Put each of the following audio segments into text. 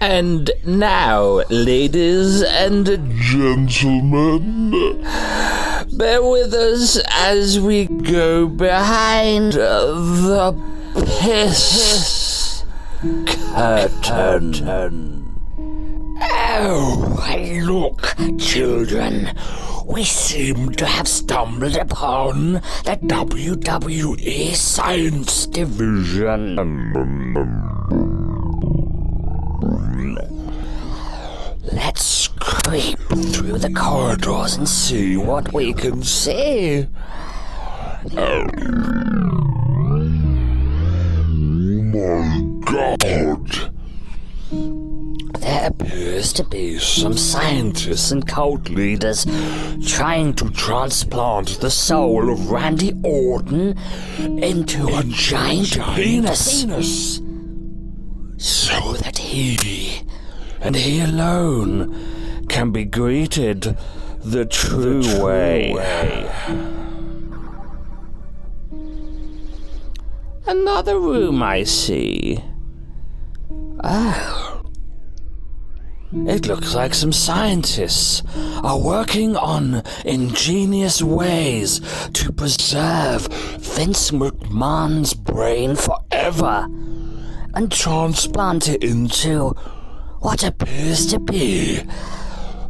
And now, ladies and gentlemen, bear with us as we go behind the piss curtain. Oh, look, children. We seem to have stumbled upon the WWE Science Division. Um, um, um, Through the corridors and see what we can see. my god! There appears to be some scientists and cult leaders trying to transplant the soul of Randy Orton into a giant, penis, so that he, and he alone, can be greeted the true, way. Another room I see. Ah. It looks like some scientists are working on ingenious ways to preserve Vince McMahon's brain forever and transplant it into what appears to be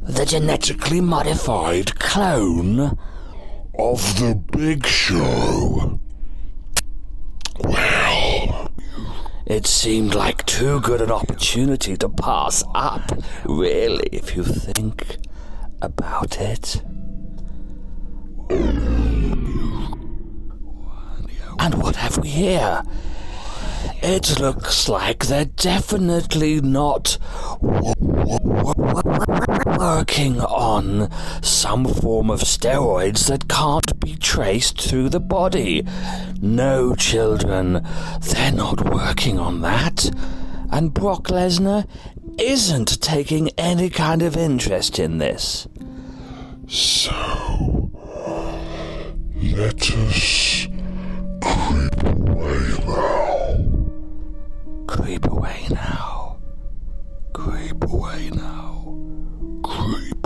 the genetically modified clone Of the big show. Well, It seemed like too good an opportunity to pass up, really, if you think about it. And what have we here? It looks like they're definitely not working on some form of steroids that can't be traced through the body. No, children, they're not working on that. And Brock Lesnar isn't taking any kind of interest in this. so. Let us creep away now. Creep away now. Creep away now. Creep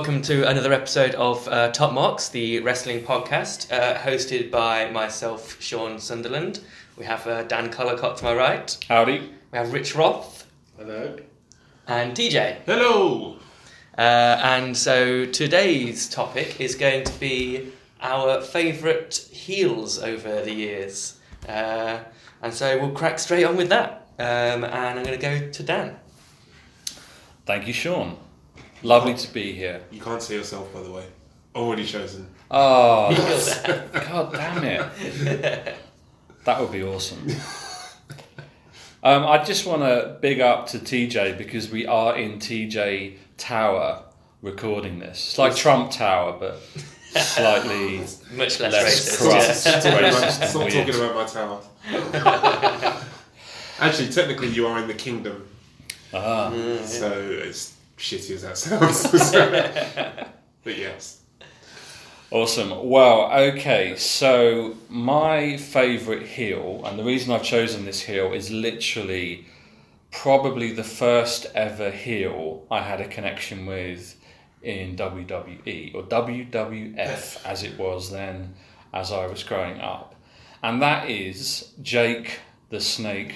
welcome to another episode of uh, Top Marks, the wrestling podcast, uh, hosted by myself, Sean Sunderland. We have uh, Dan Collicott to my right. Howdy. We have Rich Roth Hello. and TJ. Hello. Uh, and so today's topic is going to be our favourite heels over the years. Uh, and so we'll crack straight on with that. Um, and I'm going to go to Dan. Thank you, Sean. Lovely to be here. You can't see yourself, by the way. Already chosen. Oh, God damn it. That would be awesome. Um, I just want to big up to TJ because we are in TJ Tower recording this. It's like Trump Tower, but slightly Much less, less racist. corrupt, yeah. racist, Stop weird. talking about my tower. Actually, technically, you are in the kingdom, Ah, so it's shitty as that sounds. but yes. Awesome. Well, okay, so my favourite heel, and the reason I've chosen this heel is literally probably the first ever heel I had a connection with in WWE or WWF as it was then, as I was growing up, and that is Jake the Snake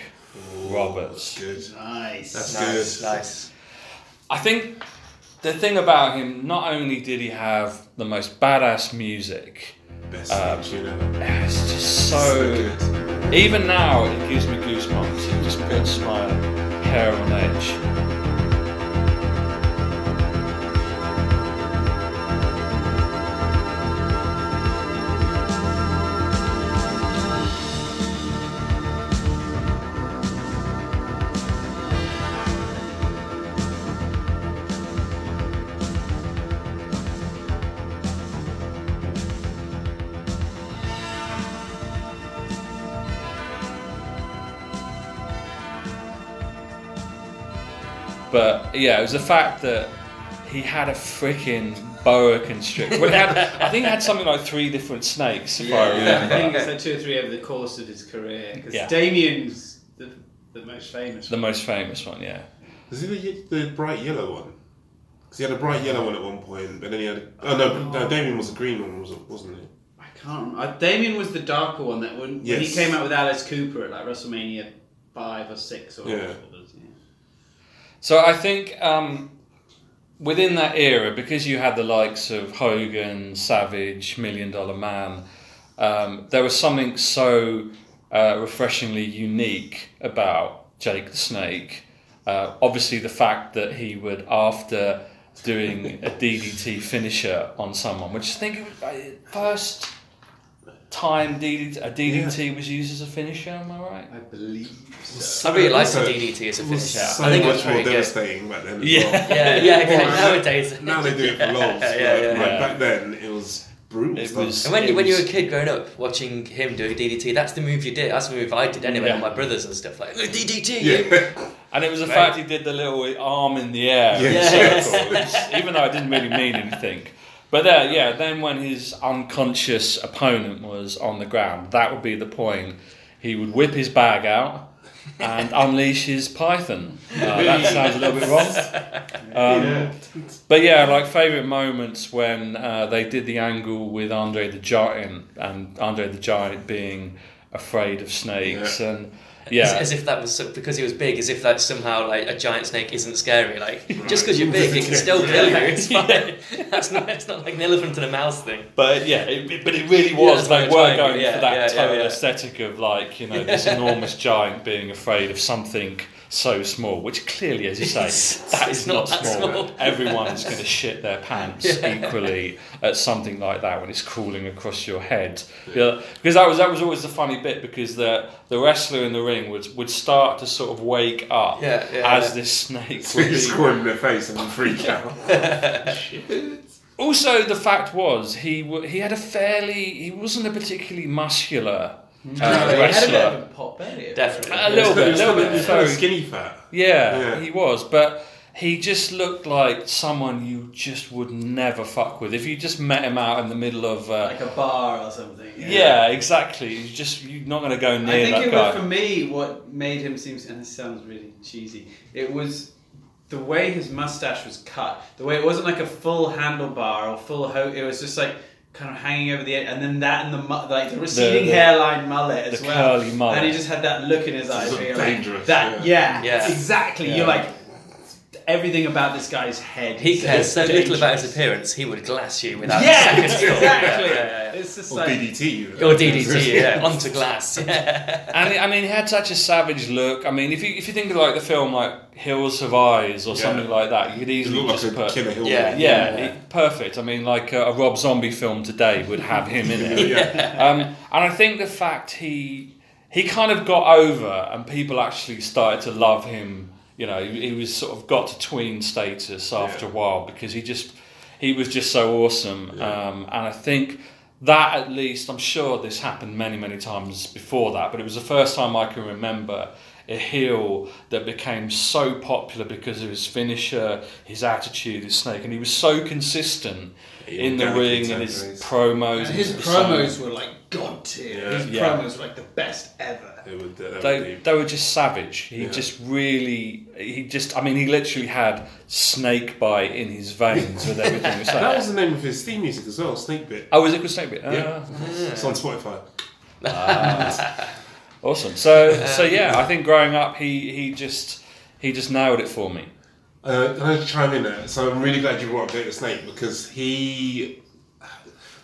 Roberts. Good. Nice. That's Nice, good. nice. I think the thing about him, not only did he have the most badass music, Best Um, tune ever. it's just So. Even now, it gives me goosebumps. It just puts my hair on edge. Yeah, it was the fact that he had a freaking boa constrictor. Well, he had, I think he had something like three different snakes, if I Yeah, I remember. think it's like two or three over the course of his career. Because Yeah. Damien's the, the most famous. The most famous one, yeah. Was it the, the bright yellow one? Because he had a bright yellow one at one point, but then he had. Oh no, no Damien was the green one, wasn't wasn't he? I can't remember. Uh, Damien was the darker one that when, when he came out with Alice Cooper at like WrestleMania 5 or 6 or Yeah. whatever. Yeah. So I think um, within that era, because you had the likes of Hogan, Savage, Million Dollar Man, um, there was something so uh, refreshingly unique about Jake the Snake. Uh, obviously, the fact that he would, after doing a DDT finisher on someone, which I think it was uh, first time DDT, a DDT was used as a finisher. Am I right? I believe I really like the DDT as a finisher. so I think it was more very good. devastating back then. As Yeah. well. Yeah, yeah, yeah. Well, Nowadays, Now they do it for lols. Yeah, but, yeah, yeah. like, back then, it was brutal. It was- And when, you, when you were a kid growing up watching him do a DDT, that's the move you did. That's the move I did anyway Yeah. with my brothers and stuff like "Oh, DDT. Yeah. And it was the Right. fact he did the little arm in the air in a Yeah. circle, which- even though it didn't really mean anything. But there, yeah, then when his unconscious opponent was on the ground, that would be the point. He would whip his bag out and unleash his python. Uh, that sounds a little bit wrong. Um, But yeah, like favourite moments when uh, they did the angle with Andre the Giant and Andre the Giant being afraid of snakes and yeah. As, as if that was so- because he was big, as if that somehow like a giant snake isn't scary. Like just because you're big, it can still kill you. It's fine. That's not. It's not like an elephant and a mouse thing. But yeah, it, it- but it really was. that's what they were trying going yeah, for that yeah, yeah, total yeah. aesthetic of like you know this enormous giant being afraid of something so small, which clearly, as you say, It's- that is not not small. small. Everyone's going to shit their pants equally at something like that when it's crawling across your head. Yeah, because that was that was always the funny bit because the the wrestler in the ring would would start to sort of wake up Yeah, yeah, as yeah. this snake So would be in the face and freak out. Also, the fact was he w- he had a fairly he wasn't a particularly muscular uh, he had a bit of a pop belly. Definitely. A little bit, a little bit. He was kind very- skinny fat. Yeah, Yeah. he was, but he just looked like someone you just would never fuck with if you just met him out in the middle of. Uh, Like a bar or something. yeah. exactly. You just you're not going to go I near think that it guy. was for me what made him seem, and this sounds really cheesy. It was the way his mustache was cut. The way it wasn't like a full handlebar or full ho. It was just like kind of hanging over the edge, and then that and the like the receding the- hairline mullet as the well. curly mullet. And he just had that look in his eyes. Looked where like, dangerous, that yeah, Yeah. exactly. Yeah. You're like everything about this guy's head. He cares so little about his appearance, he would glass you without a Yeah, second thought. exactly. Yeah, yeah, yeah. It's just Or like DDT. Or DDT, yeah, onto glass. Yeah. And he- I mean, he had such a savage look. I mean, if you if you think of like the film like Hills of Eyes or Yeah. something like that, you could easily looked just like a put killer hill. Yeah. Yeah, it- perfect. I mean, like uh, a Rob Zombie film today would have him in it. Yeah. Um, and I think the fact he he kind of got over, and people actually started to love him. You know, he was sort of got to tween status after Yeah. a while because he just he was just so awesome. Um, and I think that at least I'm sure this happened many many times before that, but it was the first time I can remember a heel that became so popular because of his finisher, his attitude, his snake, and he was so consistent in the ring and his promos. And and his persona. promos were like god tier. Yeah. His Yeah. promos were like the best ever. They would, they would They, they were just savage. He Yeah. just really, he just, I mean, he literally had snake bite in his veins with everything he that was the name of his theme music as well, Snake Bit. Oh, was it called Snake Bit? Yeah. Ah. It's on Spotify. Awesome. So, so yeah, I think growing up, he he just he just nailed it for me. Uh, can I just chime in there? So I'm really glad you brought up Jake the Snake because he,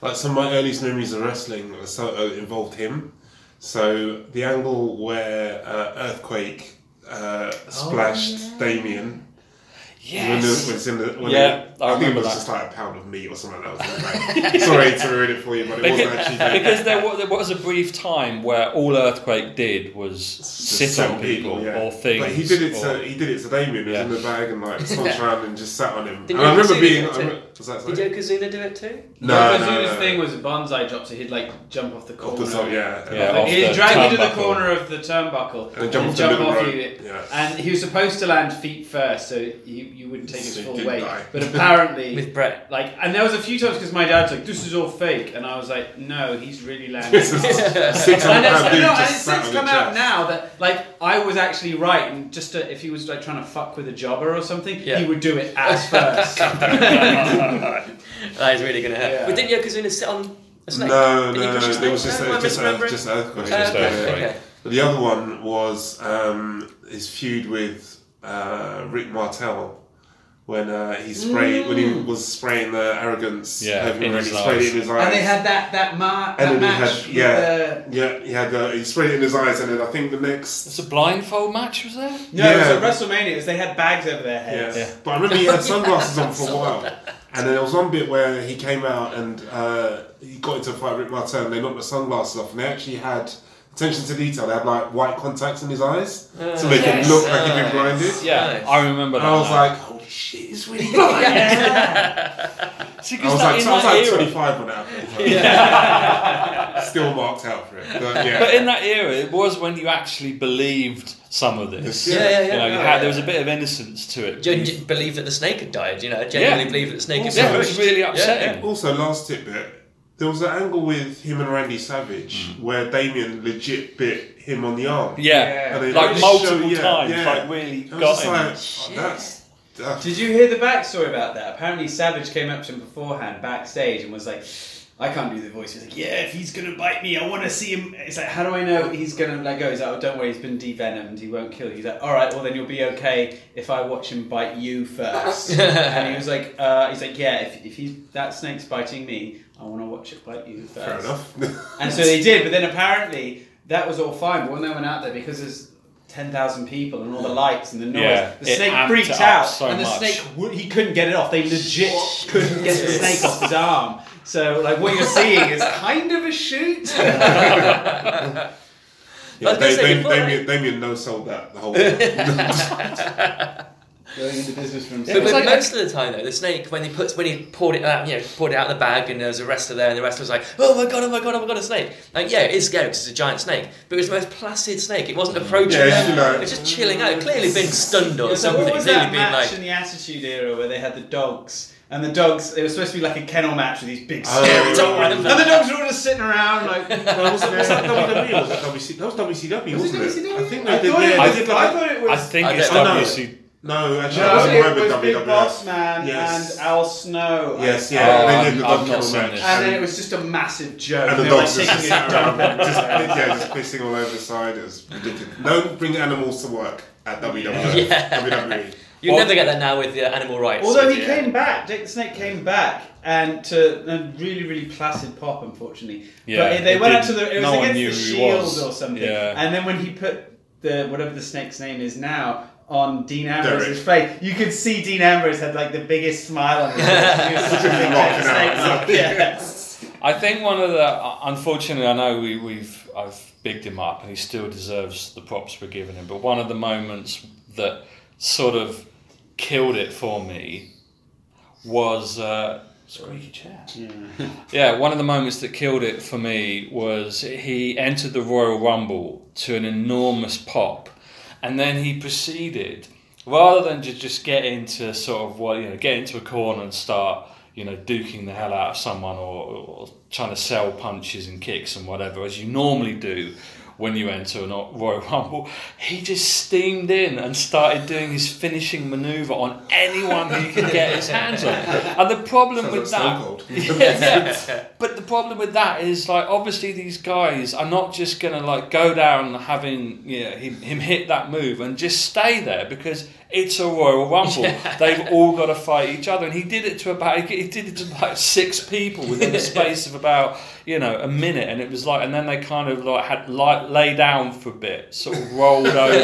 like some of my earliest memories of wrestling, so, uh, involved him. So the angle where uh, Earthquake uh, splashed Damien. When, the, when the, when Yeah, it, I I, think it remember was that. just like a pound of meat or something like that. Was Sorry to ruin it for you, but it wasn't actually Because, that. because there, was, there was a brief time where all Earthquake did was Just sit on people yeah. or things. But he did it or- to he did it to Damien. He was Yeah. in the bag and like slouched around and just sat on him. Didn't and I remember Yokozuna being. Do it I too? remember- was that Did sorry? Yokozuna do it too? No, Yokozuna's no, no. thing was a banzai drop, so he'd like jump off the Off corner. the top, yeah. Yeah, Like, off he'd the drag you to the corner of the turnbuckle And jump off the middle off you. Yeah. And he was supposed to land feet first, so you, you wouldn't take his So you full weight. die. But apparently, With Brett. like, and there was a few times because my dad's like, "This is all fake," and I was like, "No, he's really landing." Six And it's, no, and it's since come out chest. now that like I was actually right, and just to, if he was like trying to fuck with a jobber or something, Yeah. he would do it as first. That is really going to hurt. Yeah. But didn't Yokozuna sit on a snake? No, Didn't he no, no. his It was snake? just No, am just a, misremembering? just earthquake. Uh, Just okay, Earthquake. okay. But the other one was um, his feud with uh, Rick Martel when uh, he sprayed when he was spraying the arrogance. Yeah, over in his he sprayed eyes. it in his eyes. and they had that that, ma- that And then he match. had- yeah. the- yeah, he had uh, he sprayed it in his eyes, and then I think the next. It's a blindfold match, was there? no, Yeah. it was at WrestleMania. It was, they had bags over their heads. Yeah. But I remember he had sunglasses on for a while. And then there was one bit where he came out and uh, he got into a fight with Rick Martel and they knocked the sunglasses off and they actually had attention to detail. They had like white contacts in his eyes to make yes. him look like he'd been blinded. Yeah, Nice. I remember And that. I was now. like, holy shit, he's really blind. See, I 'cause was that- like, in I was like era- 25 when that happened. Still marked out for it. But yeah. But in that era, it was when you actually believed some of this. Yeah, yeah, yeah. You know, you yeah, had, yeah. there was a bit of innocence to it. Gen- gen- believe that the snake had died, you know, genuinely Yeah. believe that the snake had Also, yeah, it was pushed. really Yeah, upsetting. Also, last tidbit. There was an angle with him and Randy Savage mm. where Damien legit bit him on the arm. Yeah, And they like really multiple show- times, yeah. like really got just him. like, oh, that's, that's Did you hear the backstory about that? Apparently, Savage came up to him beforehand backstage and was like, "I can't do the voice." He's like, "Yeah, if he's gonna bite me, I want to see him." It's like, "How do I know he's gonna let go?" He's like, "Oh, don't worry, he's been devenomed. He won't kill you." He's like, "All right, well then you'll be okay if I watch him bite you first. and he was like, uh, "He's like, yeah, if if he's that snake's biting me, I want to watch it bite you first. fair enough. And so they did, but then apparently that was all fine. But when they went out there, because there's ten thousand people and all the lights and the noise, Yeah, the snake freaked out, so and the much. snake he couldn't get it off. They legit couldn't get the snake off his arm. So like what you're seeing is kind of a shoot. yeah, I was gonna Da- say Da- Damien, Damien no sold that the whole time. Going into business for But, but like- most of the time, though, the snake when he puts when he poured it out, you know, poured it out of the bag, and there was a wrestler there, and the wrestler was like, "Oh my god, oh my god, oh my god, a snake!" Like, yeah, it is scary because it's a giant snake, but it was the most placid snake. It wasn't approaching Yeah, them; you know. it was just chilling out. Clearly been stunned or Yeah, so something. what was Clearly that match like, in the Attitude Era where they had the dogs? And the dogs, it was supposed to be like a kennel match with these big Oh, scary right, dogs. And the dogs were all just sitting around like. No, was, that, was that WWE or was that WC? That was WCW, Was it wasn't it? WCW? I think I they did. thought it Yeah, was- they did I like. thought it was. I think I it's don't know. WC. No, actually, No, I wasn't it right was Big WWF. Boss Man Yes. and Al Snow. Yes, yeah, Oh, they did the I've dog not kennel seen match. this. And then it was just a massive joke. And the they were like just taking around, just, yeah, just pissing all over the side. It was ridiculous. Don't bring animals to work at WWF. Yeah. WWE. You'll Well- never get that now with the animal rights. Although he the- came uh, back, Jake the Snake came mm. back, and to a really, really placid pop, unfortunately. Yeah, but they went out to the. It was no against the who Shield or something. Yeah. And then when he put the whatever the snake's name is now on Dean Ambrose's face, you could see Dean Ambrose had like the biggest smile on his face. He was such a big Jake the Rocking Snake out. fan. Yeah. I think one of the uh, unfortunately, I know we, we've I've bigged him up, and he still deserves the props we're giving him. But one of the moments that sort of killed it for me was uh, squeaky chair. Yeah, one of the moments that killed it for me was he entered the Royal Rumble to an enormous pop, and then he proceeded rather than just just get into sort of what you know get into a corner and start you know duking the hell out of someone or, or trying to sell punches and kicks and whatever as you normally do when you enter an Royal Rumble, he just steamed in and started doing his finishing maneuver on anyone he could get his hands on. And the problem Sounds with like that, yeah, but the problem with that is like obviously these guys are not just gonna like go down having you know, him, him hit that move and just stay there because it's a Royal Rumble. They've all got to fight each other, and he did it to about he did it to like six people within the space of about you know a minute, and it was like, and then they kind of like had like lay down for a bit, sort of rolled over,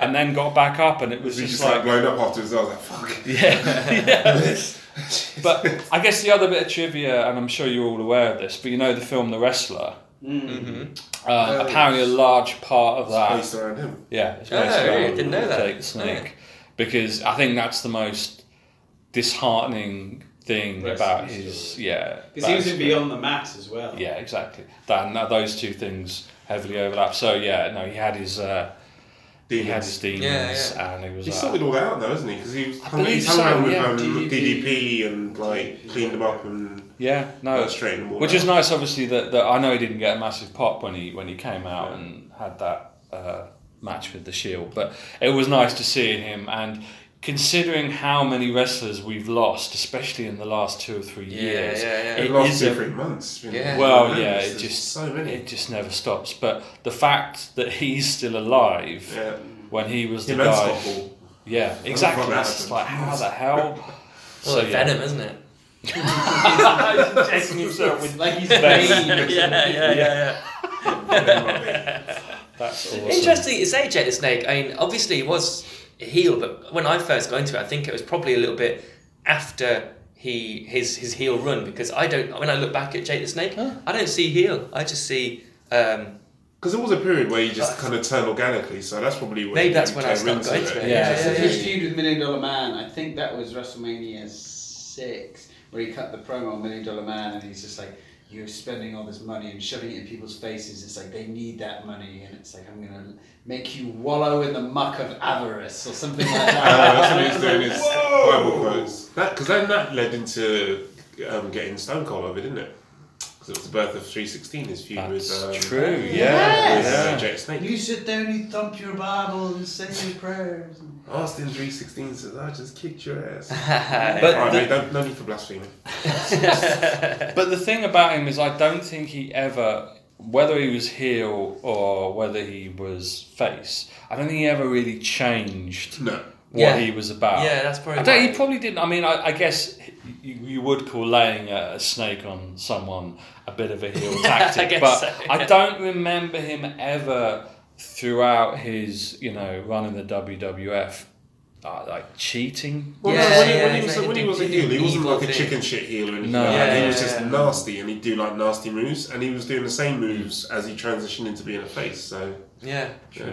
and then got back up, and it was just just like like blown up afterwards. I was like, fuck. yeah, yeah. But I guess the other bit of trivia, and I'm sure you're all aware of this, but you know the film The Wrestler. Uh, apparently, a large part of that, Based around him. yeah, it's Oh, based really? around Didn't know that. Jake the Snake, because I think that's the most disheartening thing Wrestling about his, yeah. Because he about seems his to be on the mat as well. yeah, exactly. That, and that, those two things heavily overlap. So yeah, no, he had his uh, he had his Demons. demons, Yeah, and he was He uh, sorted all that out though, hasn't he? Because he was hung, believe he's hung so, around with yeah, um, DDP. DDP and like cleaned them up and yeah, no, straightened Which out. is nice, obviously. That, that I know he didn't get a massive pop when he when he came out and had that uh, match with the Shield, but it was nice to see him. And considering how many wrestlers we've lost, especially in the last two or three Yeah, years, yeah, yeah. it The last is a- months. it's Yeah. well, horrendous. yeah, it just so many. it just never stops. But the fact that he's still alive yeah. when he was the Him guy, Scott yeah, exactly. that That's just like how the hell. Well, yeah. Venom, isn't it? He's injecting himself with Like he's Venom. Bane. yeah, yeah, yeah. That's awesome. Interesting to say Jake the Snake. I mean, obviously he was a heel, but when I first got into it, I think it was probably a little bit after he his his heel run because I don't. When I look back at Jake the Snake, I don't see heel. I just see. Um, Because there was a period where you just kind of turned organically, so that's probably when Maybe that's when I came started going to it. Yeah. So yeah, his yeah. feud with Million Dollar Man, I think that was WrestleMania six, where he cut the promo on Million Dollar Man, and he's just like, "You're spending all this money and shoving it in people's faces. It's like they need that money, and it's like I'm gonna make you wallow in the muck of avarice or something like Uh, that's what And he's was doing like, his "Whoa!" Bible quotes. Because then that led into um, getting Stone Cold over, didn't it? Because it was the birth of 316, his feud That's with, um, true. with Yeah, uh, yeah. Jake Snake. You sit there and you thump your Bible and say your prayers. Austin 316 says, I just kicked your ass. But Alright, the- mate, don't, no need for blasphemy. But the thing about him is, I don't think he ever, whether he was heel or whether he was face, I don't think he ever really changed No. what Yeah. he was about. Yeah, that's probably I don't, he probably didn't. I mean, I, I guess you, you would call laying a, a snake on someone a bit of a heel I tactic, guess but so, I don't remember him ever throughout his, you know, run in the WWF. Uh, like cheating, Well, Yeah, no, when, he, yeah, when, he was, like when he he was a heel, he wasn't like a thing. chicken shit heel or anything No. like. Yeah, He was just yeah. nasty and he'd do like nasty moves and he was doing the same moves as he transitioned into being a face. So, yeah. yeah.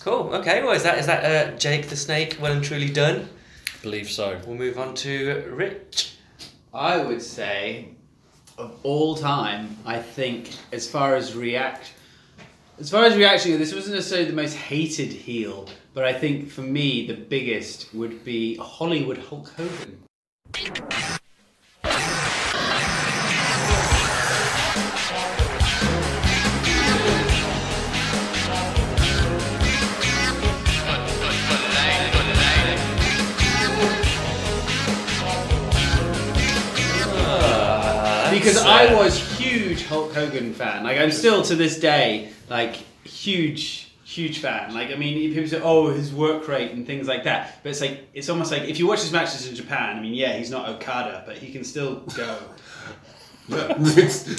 Cool. Okay. Well, is that is that uh, Jake the Snake well and truly done? I believe so. We'll move on to Rich. I would say, of all time, I think as far as react, as far as reaction, this wasn't necessarily the most hated heel, but I think for me the biggest would be Hollywood Hulk Hogan. Ah, because I was huge Hulk Hogan fan. Like I'm still to this day like huge huge fan. Like I mean people say oh his work rate and things like that. But it's like it's almost like if you watch his matches in Japan, I mean yeah, he's not Okada, but he can still go.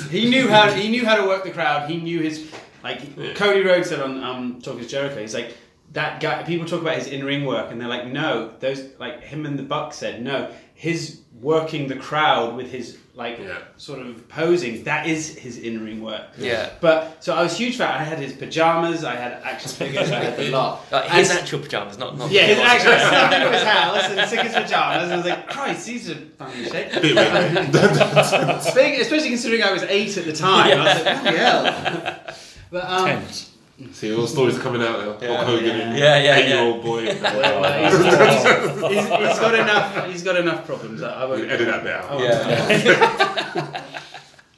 he knew how he knew how to work the crowd. He knew his like Cody Rhodes said on um Talk is Jericho. He's like that guy. People talk about his in ring work, and they're like, no, those like him and the Buck said no. His working the crowd with his like Yeah. sort of posing that is his in ring work. Yeah. But so I was huge fan. I had his pajamas. I had action figures. I had the lot. Like his And- actual pajamas, not not. yeah, his actual. I snuck into his house and took his pajamas, and I was like, Christ, these are funny shit. Bit weird. Speaking- especially considering I was eight at the time. I was like, bloody hell. But um, Tense. See, all the stories are coming out now. Yeah. Hulk Hogan, and Yeah, yeah, eight-year-old boy. Well, he's, he's- he's- he's got enough. He's got enough problems. I, I won't Edit that bit out. Yeah.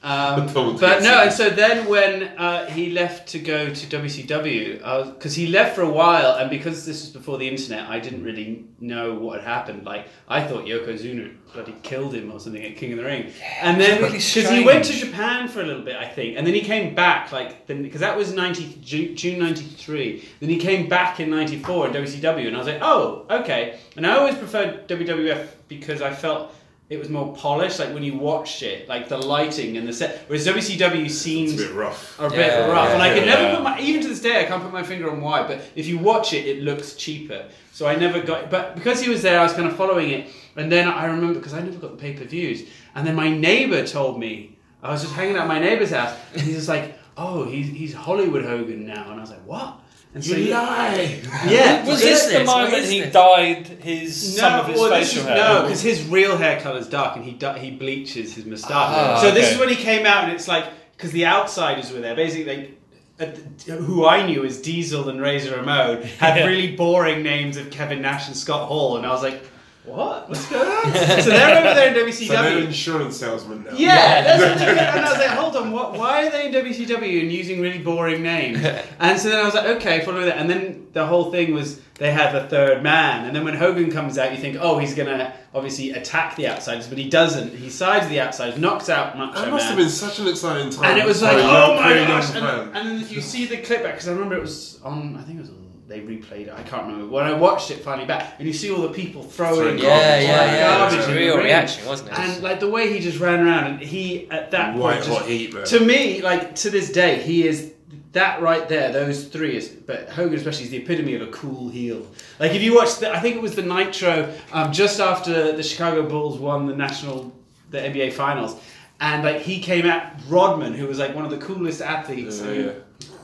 Um, but no, and so then when uh, he left to go to WCW, because he left for a while, and because this was before the internet, I didn't really know what had happened. Like I thought Yokozuna bloody killed him or something at King of the Ring, and then really because he went to. Japan for a little bit, I think, and then he came back like because that was ninety June, June ninety three. Then he came back in ninety four in WCW, and I was like, oh, okay. And I always preferred WWF because I felt it was more polished. Like when you watched it, like the lighting and the set. Whereas WCW seems It's a bit rough. a bit Yeah, rough, yeah, and I can yeah. never put my even to this day I can't put my finger on why. But if you watch it, it looks cheaper. So I never got. But because he was there, I was kind of following it, and then I remember because I never got the pay per views, and then my neighbor told me I was just hanging out at my neighbor's house, and he's just like, "Oh, he's he's Hollywood Hogan now," and I was like, "What?" And so You he- lie! yeah, Was What this the moment is he dyed his some of his well, facial is- hair? No, because his real hair color is dark, and he he bleaches his moustache. Ah, so this is when he came out, and it's like because the outsiders were there, basically. Like, at who I knew as Diesel and Razor Ramon had Yeah. really boring names of Kevin Nash and Scott Hall, and I was like, "What? What's going on?" so they're over there in WCW. So they're insurance salesmen now. Yeah, that's what they- and I was like, hold on, what? Why are they in WCW and using really boring names? And so then I was like, okay, follow that. And then the whole thing was they have a third man, and then when Hogan comes out, you think, oh, he's gonna obviously attack the outsiders, but he doesn't. He sides the outsiders, knocks out Macho That must Man. have been such an exciting time. and it was like, a oh my for gosh! And, and then you see the clip back, because I remember it was on, I think it was on, they replayed it. I can't remember when I watched it finally back, and you see all the people throwing Throwing Yeah, garbage, yeah, yeah. garbage It was a real reaction, wasn't it? And like the way he just ran around, and he at that White point, just- hot heat, man. to me, like to this day, he is that right there. Those three is, but Hogan especially is the epitome of a cool heel. Like if you watch, the, I think it was the Nitro um, just after the Chicago Bulls won the national, the NBA Finals, and like he came at Rodman, who was like one of the coolest athletes. Yeah, yeah.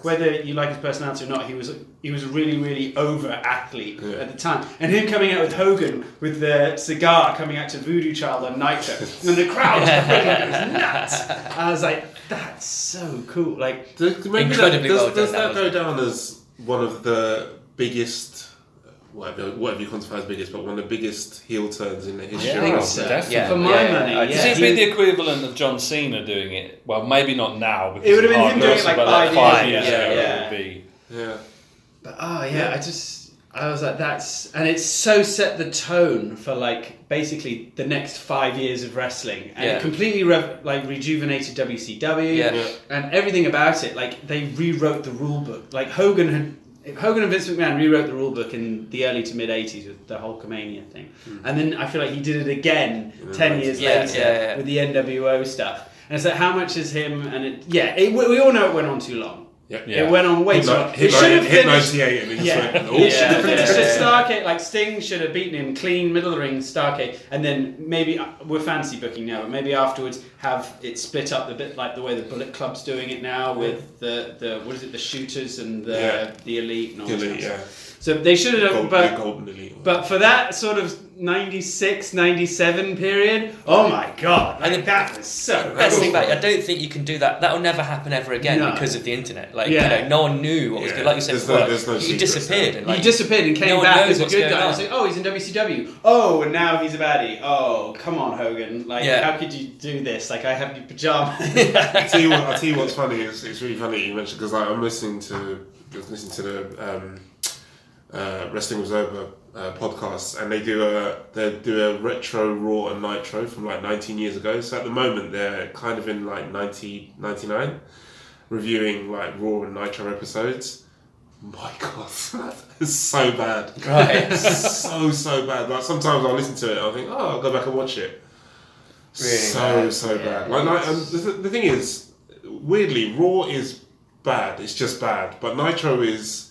Whether you like his personality or not, he was he was a really really over athlete Yeah. at the time. And him coming out with Hogan with the cigar coming out to Voodoo Child on Nitro, and the crowd just freaking goes nuts. I was like, that's so cool. Like Does, maybe Incredibly that, does, well done, does that that go down as one of the biggest, whatever, whatever you quantify as biggest, but one of the biggest heel turns in the history? Yeah, think so. definitely. Yeah. for my yeah, money, I- yeah. Does it He- be the equivalent of John Cena doing it? Well, maybe not now. Because It would have been him doing it Knocks, like five five years years ago, ago. yeah. It would be. Yeah. But oh yeah, I just I was like that's and it's so set the tone for like basically the next five years of wrestling and Yeah. it completely rev- like rejuvenated WCW Yeah. Yeah. and everything about it. Like they rewrote the rule book. Like Hogan had. Hogan and Vince McMahon rewrote the rule book in the early to mid '80s with the Hulkamania thing, hmm. and then I feel like he did it again In the ten years Yeah, later yeah, yeah. with the NWO stuff. And it's like, how much is him? And it, yeah, it, we we all know it went on too long. Yeah. Yeah. It went on way too ni- long. It should have finished. 98 and Yeah, just went, yeah, oh, should have finished yeah, at yeah. Starcade. Like Sting should have beaten him clean, middle of the ring, Starcade, and then maybe uh, we're fancy booking now, but maybe afterwards have it split up a bit like the way the Bullet Club's doing it now with the, the what is it, the shooters and the Yeah. the elite and all Elite, that yeah. Stuff. So they should have done, but golden elite. but for that sort of 96, 97 period, oh my god, like, And that was so Best cool. thing about it, I don't think you can do that. That will never happen ever again No. because of the internet. Like Yeah. you know, no one knew what was Yeah. good. Like you said, There's before, no- like, no he disappeared. And, like, he disappeared and came no one back as a good guy. like, oh, he's in WCW. Oh, and now he's a baddie. Oh, come on, Hogan. Like, Yeah. how could you do this? Like, I have your pajamas. I'll tell you what. I'll tell you what's funny. It's, it's really funny you mentioned because like, I'm listening to listening to the um, uh, Wrestling Was Over uh, podcast, and they do a they do a retro Raw and Nitro from like 19 years ago. So at the moment they're kind of in like 90 99, reviewing like Raw and Nitro episodes. My God, that is so bad. Right. so so bad. Like sometimes I'll listen to it, and I'll think, oh, I'll go back and watch it. Really so bad. so Yeah. bad. Like, like um, the, the thing is, weirdly, Raw is bad. It's just bad. But Nitro is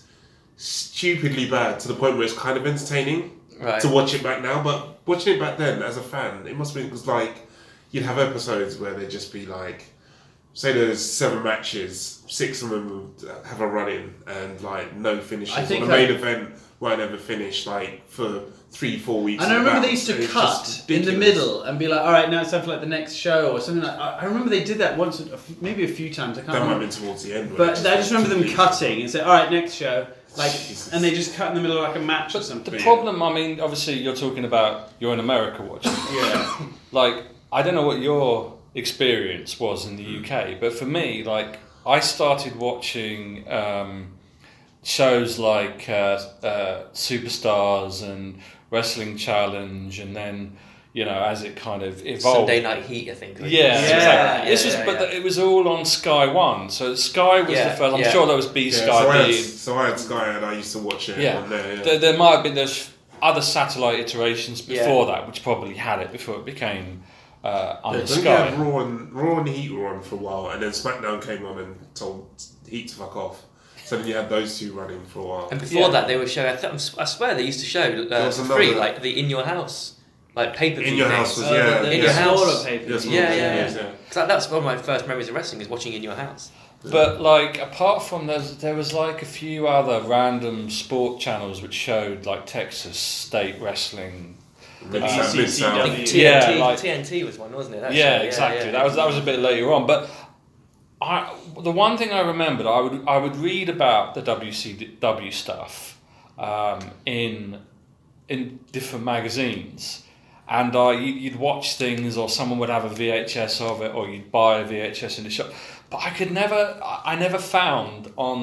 stupidly bad to the point where it's kind of entertaining Right. to watch it back now. But watching it back then, as a fan, it must be because like you'd have episodes where they'd just be like. Say there's seven matches, six of them would have a run in and like no finishes. I think or the I- main event won't ever finish like for three, four weeks. And I remember about. they used to It's cut in the middle and be like, "All right, now it's time for like the next show" or something like. I I remember they did that once, maybe a few times. I can't That might have been towards the end. But I just remember them cutting and say, "All right, next show," like, Jesus. and they just cut in the middle of like a match or something. the problem, I mean, obviously, you're talking about you're in America watching. yeah, like I don't know what your experience was in the UK, but for me, like I started watching um, shows like uh, uh, Superstars and Wrestling Challenge, and then you know as it kind of evolved. Sunday Night Heat, I think. Yeah, Yeah, exactly. This was, yeah, but the- it was all on Sky One. So Sky was Yeah, the first. I'm yeah. sure there was B Yeah, Sky so, I had, so I had Sky and I used to watch it Yeah. there. Yeah. There, there might have been there's other satellite iterations Yeah. before that, which probably had it before it became uh, on Yeah, the Sky. had Raw and Raw and Heat were on for a while, and then SmackDown came on and told Heat to fuck off. So then you had those two running for a while. And before Yeah. that, they were showing. I, th- I swear they used to show uh, was for another- free, like the In Your House, like pay per view. In Your House was Oh, yeah, the- the In Your House. smaller papers. Yes, Yeah, yeah, yeah, yeah. Because that's one of my first memories of wrestling is watching In Your House. But like apart from those, there was like a few other random sport channels which showed like Texas State Wrestling. Mid- Uh, Mid-South. I think Yeah. TNT, Yeah, like- TNT was one, wasn't it? That yeah, show, exactly. yeah. That was that was a bit later on, but. I, the one thing I remembered, I would I would read about the WCW stuff um, in in different magazines, and uh, you, you'd watch things, or someone would have a VHS of it, or you'd buy a VHS in the shop. But I could never, I I never found on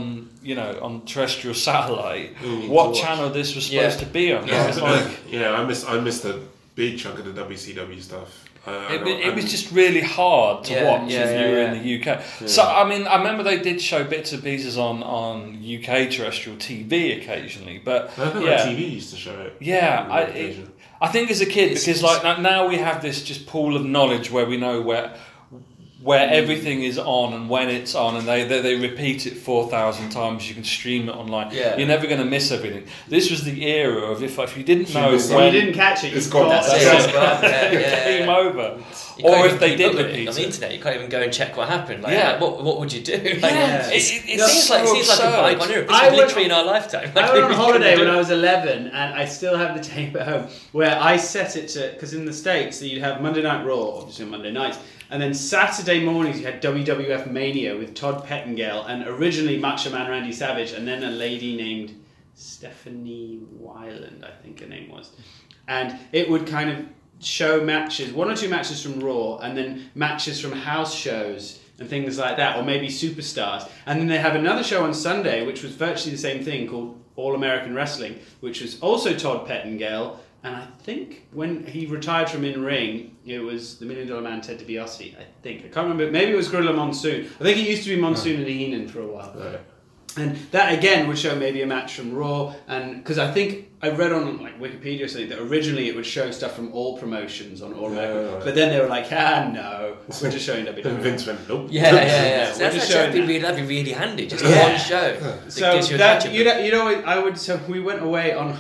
you know on terrestrial satellite Mm, what channel this was Yeah. supposed to be on. Yeah. It like yeah, I missed I missed a big chunk of the WCW stuff. Uh, I It, it was just really hard to Yeah, watch yeah, if yeah, you were yeah. in the UK. So I mean, I remember they did show bits and pieces on on UK terrestrial TV occasionally, but I think yeah, like TV used to show it. yeah, I, it, I think as a kid It's- because like now- now we have this just pool of knowledge where we know where where mm. everything is on and when it's on, and they they, they repeat it four thousand times. You can stream it online. Yeah. You're never going to miss everything. This was the era of if if you didn't You know missed When when you didn't catch it, you It's gone. got That's That's it. it. Yeah, yeah, yeah, game over. You Or if they did up with it repeat on the internet, you can't even go and check what happened. Like, Yeah. what, what would you do? Like, Yeah. It- it- it it's seems like it so seems like a bygone era. This I is went- literally in our lifetime. I Like, went on we holiday when. I was 11, and I still have the tape at home where I set it to because in the states you'd have Monday Night Raw, obviously on Monday nights, and then Saturday mornings you had WWF Mania with Todd Pettengill and originally Macho Man Randy Savage, and then a lady named Stephanie Wiand, I think her name was, and it would kind of show matches, one or two matches from Raw, and then matches from house shows and things like that, or maybe superstars. And then they have another show on Sunday, which was virtually the same thing, called All American Wrestling, which was also Todd Pettengill. And I think when he retired from in ring, it was the Million Dollar Man Ted DiBiase. I think I can't remember. Maybe it was Gorilla Monsoon. I think it used to be Monsoon and Heenan for a while. Right. And that again would show maybe a match from Raw, and because I think I read on like Wikipedia or something that originally it would show stuff from all promotions on all Yeah, American, right. but then they were like, ah, no, we're just showing And WWE. Vince went, nope. Yeah, yeah, yeah. So that's actually, that'd, be really, that'd be really handy. Just Yeah. one show. that So gives you that you know, you know, I would. So we went away on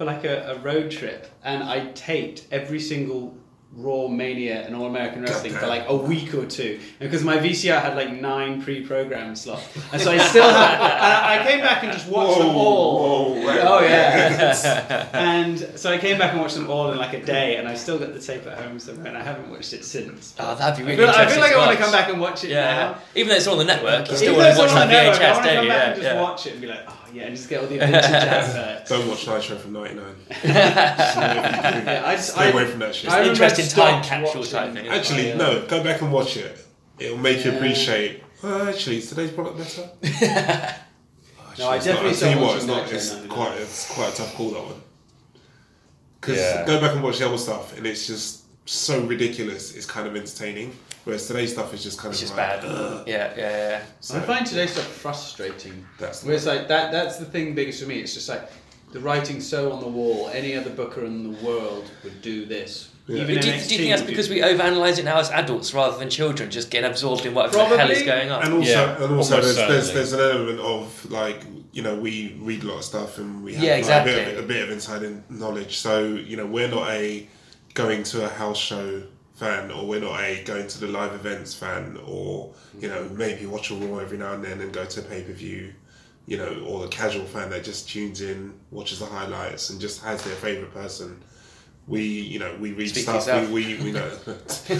for like a, a road trip, and I taped every single Raw Mania and All American Wrestling for like a week or two, and because my VCR had like nine pre-programmed slots, and so I still had. and I I came back and just watched them all. whoa, right. Oh yeah. and so I came back and watched them all in like a day, and I still got the tape at home somewhere, and I haven't watched it since. Oh, that'd be I really feel, I feel like I want to come back and watch it Yeah, now. Even though it's on the network, you still Even want to watch on that network, I VHS, want to don't come you? back Yeah, and just yeah. watch it and be like, oh yeah, and just get all the vintage adverts. Don't watch Nitro from '99. Yeah, I just, Stay I, away from that shit. I remember Interesting time stopped capsule type thing. Actually, Yeah. no. Go back and watch it. It'll make you appreciate. Well, actually, is today's product better? Oh, No, I it's not- definitely I'll tell you what, it's not. It's 99. quite. It's quite a tough call that one. Because Yeah. go back and watch the other stuff, and it's just so ridiculous. It's kind of entertaining. Whereas today's stuff is just kind It's of just like, bad. "Ugh." Yeah, yeah, yeah. So, I find today's stuff frustrating. That's Where it's like that. That's the thing biggest for me. It's just like the writing's so on the wall. Any other booker in the world would do this. Yeah. Even do, you, NXT do you think that's because we overanalyze it now as adults rather than children, just getting absorbed in whatever the hell is going on? and also, Yeah, and also there's, there's there's an element of like you know we read a lot of stuff and we have Yeah, like, a, bit of, a bit of inside knowledge. So you know we're not a going to a house show fan, or we're not a going to the live events fan, or you know maybe watch a Raw every now and then and go to a pay per view you know, or the casual fan that just tunes in, watches the highlights, and just has their favorite person. We, you know, we read Speak stuff. We, we, we know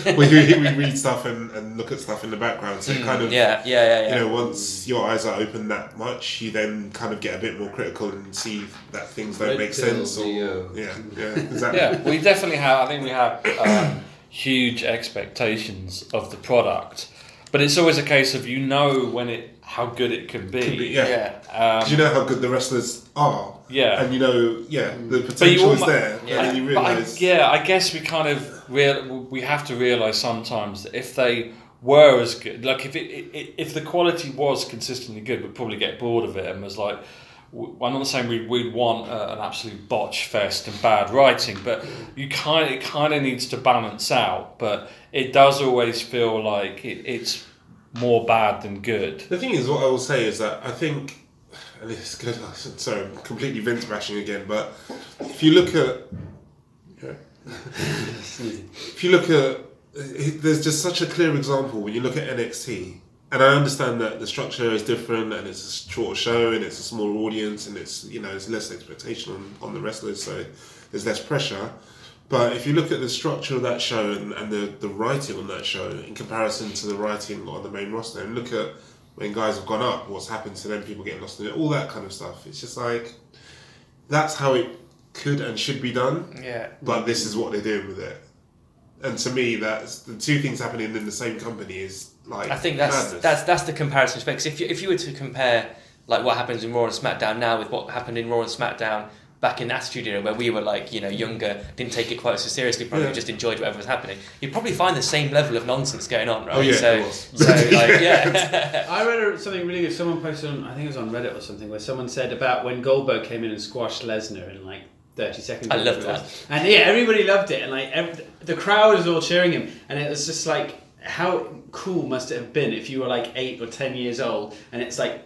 we, we read stuff and, and look at stuff in the background. So it kind of Mm, Yeah, yeah, yeah, yeah. you know, once your eyes are open that much, you then kind of get a bit more critical and see that things don't Red make sense. Or, Leo. yeah, yeah, exactly. yeah, we definitely have. I think we have um, huge expectations of the product, but it's always a case of you know when it how good it can be. Could be- yeah. yeah. Um, 'Cause you know how good the wrestlers are. Yeah. And you know, yeah, the potential is there. Yeah. And you But I, yeah, I guess we kind of real we have to realize sometimes that if they were as good, like if it, it if the quality was consistently good, we'd probably get bored of it and was like. I'm not saying we'd, we'd want uh, an absolute botch fest and bad writing, but you kind it kind of needs to balance out. But it does always feel like it, it's more bad than good. The thing is, what I will say is that I think, and it's good. Sorry, I'm completely Vince bashing again, but if you look at, yeah. if you look at, there's just such a clear example when you look at NXT, and I understand that the structure is different and it's a shorter show and it's a smaller audience and it's you know there's less expectation on, on the wrestlers, so there's less pressure. But if you look at the structure of that show and, and the, the writing on that show in comparison to the writing on the main roster, and look at when guys have gone up, what's happened to them, people getting lost in it, all that kind of stuff. It's just like that's how it could and should be done, yeah. but this is what they're doing with it. And to me, that's the two things happening in the same company is like I think that's madness. that's that's the comparison because if you if you were to compare like what happens in Raw and SmackDown now with what happened in Raw and SmackDown back in Attitude Era where we were like you know younger didn't take it quite so seriously probably Yeah. just enjoyed whatever was happening you'd probably find the same level of nonsense going on right Oh, yeah, so it was. so like yeah I read something really good. Someone posted on, I think it was on Reddit or something, where someone said about when Goldberg came in and squashed Lesnar in like 30 seconds. I loved whatever it was. And yeah, everybody loved it. And like ev the crowd was all cheering him. And it was just like, how cool must it have been if you were like eight or 10 years old? And it's like,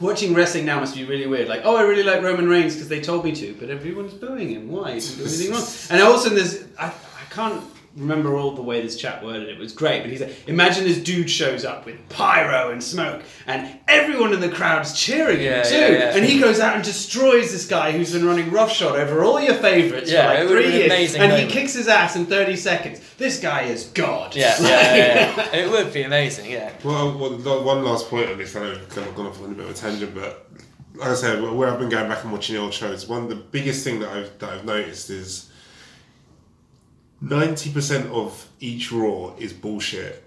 watching wrestling now must be really weird. Like, oh, I really like Roman Reigns because they told me to, but everyone's booing him. Why? He didn't do anything wrong. And all of a sudden, there's, I, I can't remember all the way this chat worded it. It was great, but he said, imagine this dude shows up with pyro and smoke, and everyone in the crowd's cheering Yeah, him too. yeah, yeah. And he goes out and destroys this guy who's been running roughshod over all your favourites Yeah, for like three years, amazing and he kicks his ass in 30 seconds. This guy is God. yeah, yeah, yeah, yeah. it would be amazing yeah Well, uh, well, the- one last point on this. I know I've kind of gone off on a bit of a tangent, but like I said, where I've been going back and watching the old shows, one the biggest thing that I've that I've noticed is ninety percent of each Raw is bullshit.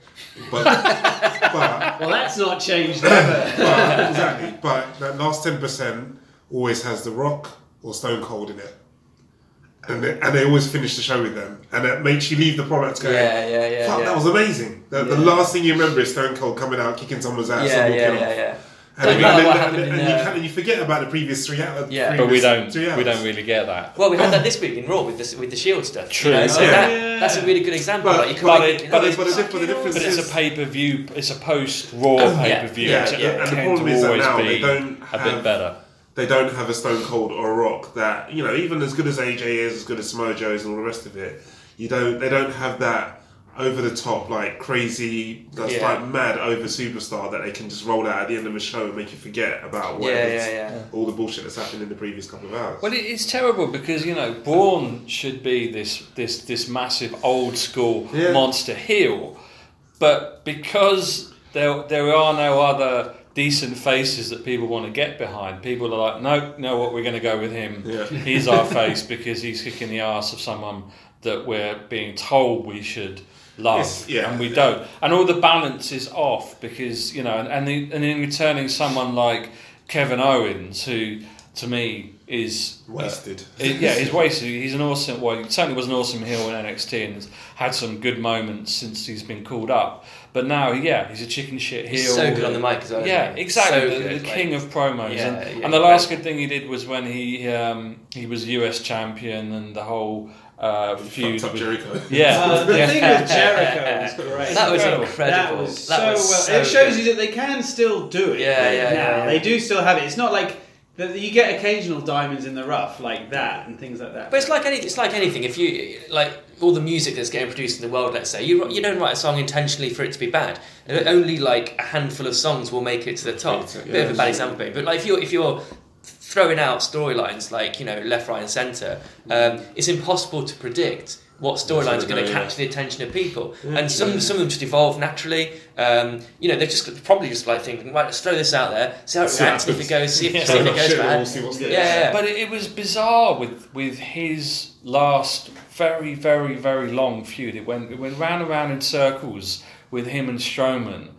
But but Well, that's not changed ever. but exactly. But that last ten percent always has The Rock or Stone Cold in it, and they, and they always finish the show with them, and it makes you leave the product going. Yeah, yeah, yeah, Fuck, yeah. that was amazing. The, the last thing you remember is Stone Cold coming out, kicking someone's ass, yeah and yeah walking yeah off. yeah And, Like then- what and, and, in, and you uh, can, and you forget about the previous three hours. Yeah. But we don't we don't really get that. well we had that this week in Raw with the with the Shield stuff True. you know, so Yeah. that, that's a really good example But- like, you but can't- it- you but know, it- but the diff- but the fucking difference But it's is- a pay per view. It's a post Raw yeah, pay per view. yeah, to yeah, and the tend problem to is that always now be they don't a have- bit better. They don't have a Stone Cold or a Rock that you know, even as good as AJ is, as good as Samoa Joe is, and all the rest of it. You don't. They don't have that over the top, like crazy, that's Yeah. like mad over superstar that they can just roll out at the end of a show and make you forget about Yeah, whatever yeah, yeah. all the bullshit that's happened in the previous couple of hours. Well, it's terrible because you know Braun should be this this this massive old school Yeah. monster heel, but because there there are no other decent faces that people want to get behind, people are like, no, no, what we're going to go with him. Yeah. He's our face because he's kicking the ass of someone that we're being told we should love, Yes, yeah. and we don't. And all the balance is off because you know, and and, the, and in returning someone like Kevin Owens, who to me is uh, Wasted. it- yeah, he's wasted. He's an awesome. Well, he certainly was an awesome heel in NXT and has had some good moments since he's been called up. But now, yeah, he's a chicken shit heel. He's so good on the mic as well, isn't Yeah, he? exactly. So the, good, the like- king of promos. Yeah, and, yeah, and the last right. good thing he did was when he um, he was US champion and the whole uh, feud. Fucked with- Jericho. Yeah, Uh, the yeah. thing with Jericho was great. That was Incredible. incredible. That was That so was well. so it shows good. you that they can still do it. Yeah, yeah, now. yeah, yeah. They do still have it. It's not like that you get occasional diamonds in the rough like that and things like that. But it's like any, it's like anything. If you like, all the music that's getting produced in the world, let's say, you you don't write a song intentionally for it to be bad. Only like a handful of songs will make it to the top. Yeah, Bit of a bad yeah. example, but like if you're if you're throwing out storylines like you know left, right, and centre, um, it's impossible to predict what storylines are going to Yeah. capture the attention of people. and some some of them just evolve naturally. Um, you know, they're just probably just like thinking, right, let's throw this out there, see how it See reacts, what and if it goes, see if, Yeah. see if it goes bad. we'll yeah, yeah, yeah. But it, it was bizarre with with his last very very very long feud. It went it went round and round in circles with him and Strowman,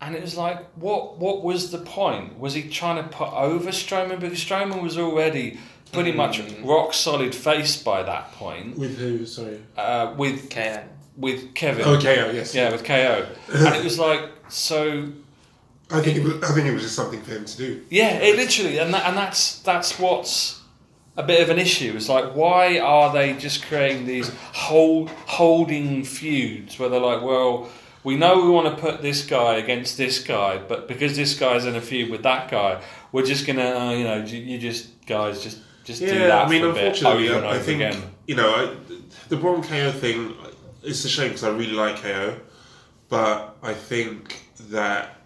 and it was like, what what was the point? Was he trying to put over Strowman because Strowman was already pretty much rock solid face by that point With who? Sorry. uh, with KO. with Kevin. Okay. Oh, yes. Yeah, with KO, and it was like so. I think it was, I think it was just something for him to do. Yeah, it literally, and that, and that's that's what's a bit of an issue. It's like, why are they just creating these hold, holding feuds where they're like, well, we know we want to put this guy against this guy, but because this guy's in a feud with that guy, we're just gonna, uh, you know, you you just guys just just do Yeah, that I mean, for a bit unfortunately, I, I think again. you know I, the Braun KO thing. It's a shame because I really like KO, but I think that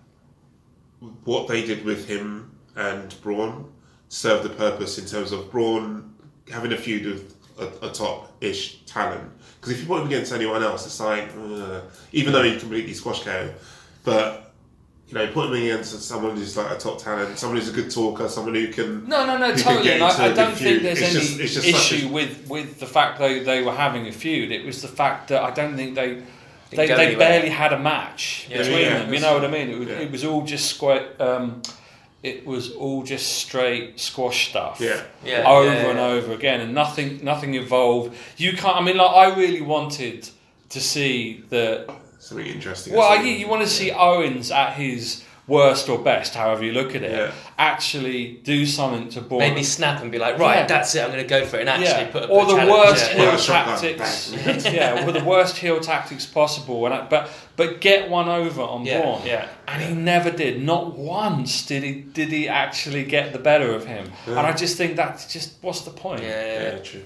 what they did with him and Braun served the purpose in terms of Braun having a feud with a, a top-ish talent. Because if you put him against anyone else, it's like uh, even though he completely squashed KO, but. You know, put him against someone who's like a top talent, someone who's a good talker, someone who can No, no, no, who totally. get And I, into I a don't good think there's It's any just- it's just such a- issue with, with the fact they, they were having a feud. It was the fact that I don't think they they, they anywhere. barely had a match Yeah. between Yeah, them. You know what I mean? It was, yeah. it was all just square. Um, it was all just straight squash stuff. Yeah. Yeah, over yeah, and over again, and nothing nothing evolved. You can't. I mean, like I really wanted to see the something interesting. well, Something- you, you want to see Owens at his worst or best, however you look at it, Yeah. actually do something to Braun. Maybe snap and be like, right, Yeah. that's it, I'm going to go for it, and actually put up or the challenge. worst Yeah. heel Yeah, shot that tactics. yeah, or the worst heel tactics possible. And I, but but get one over on Yeah, Braun. yeah. And he never did. Not once did he did he actually get the better of him. And I just think that's just what's the point? Yeah, yeah, Yeah, yeah. true.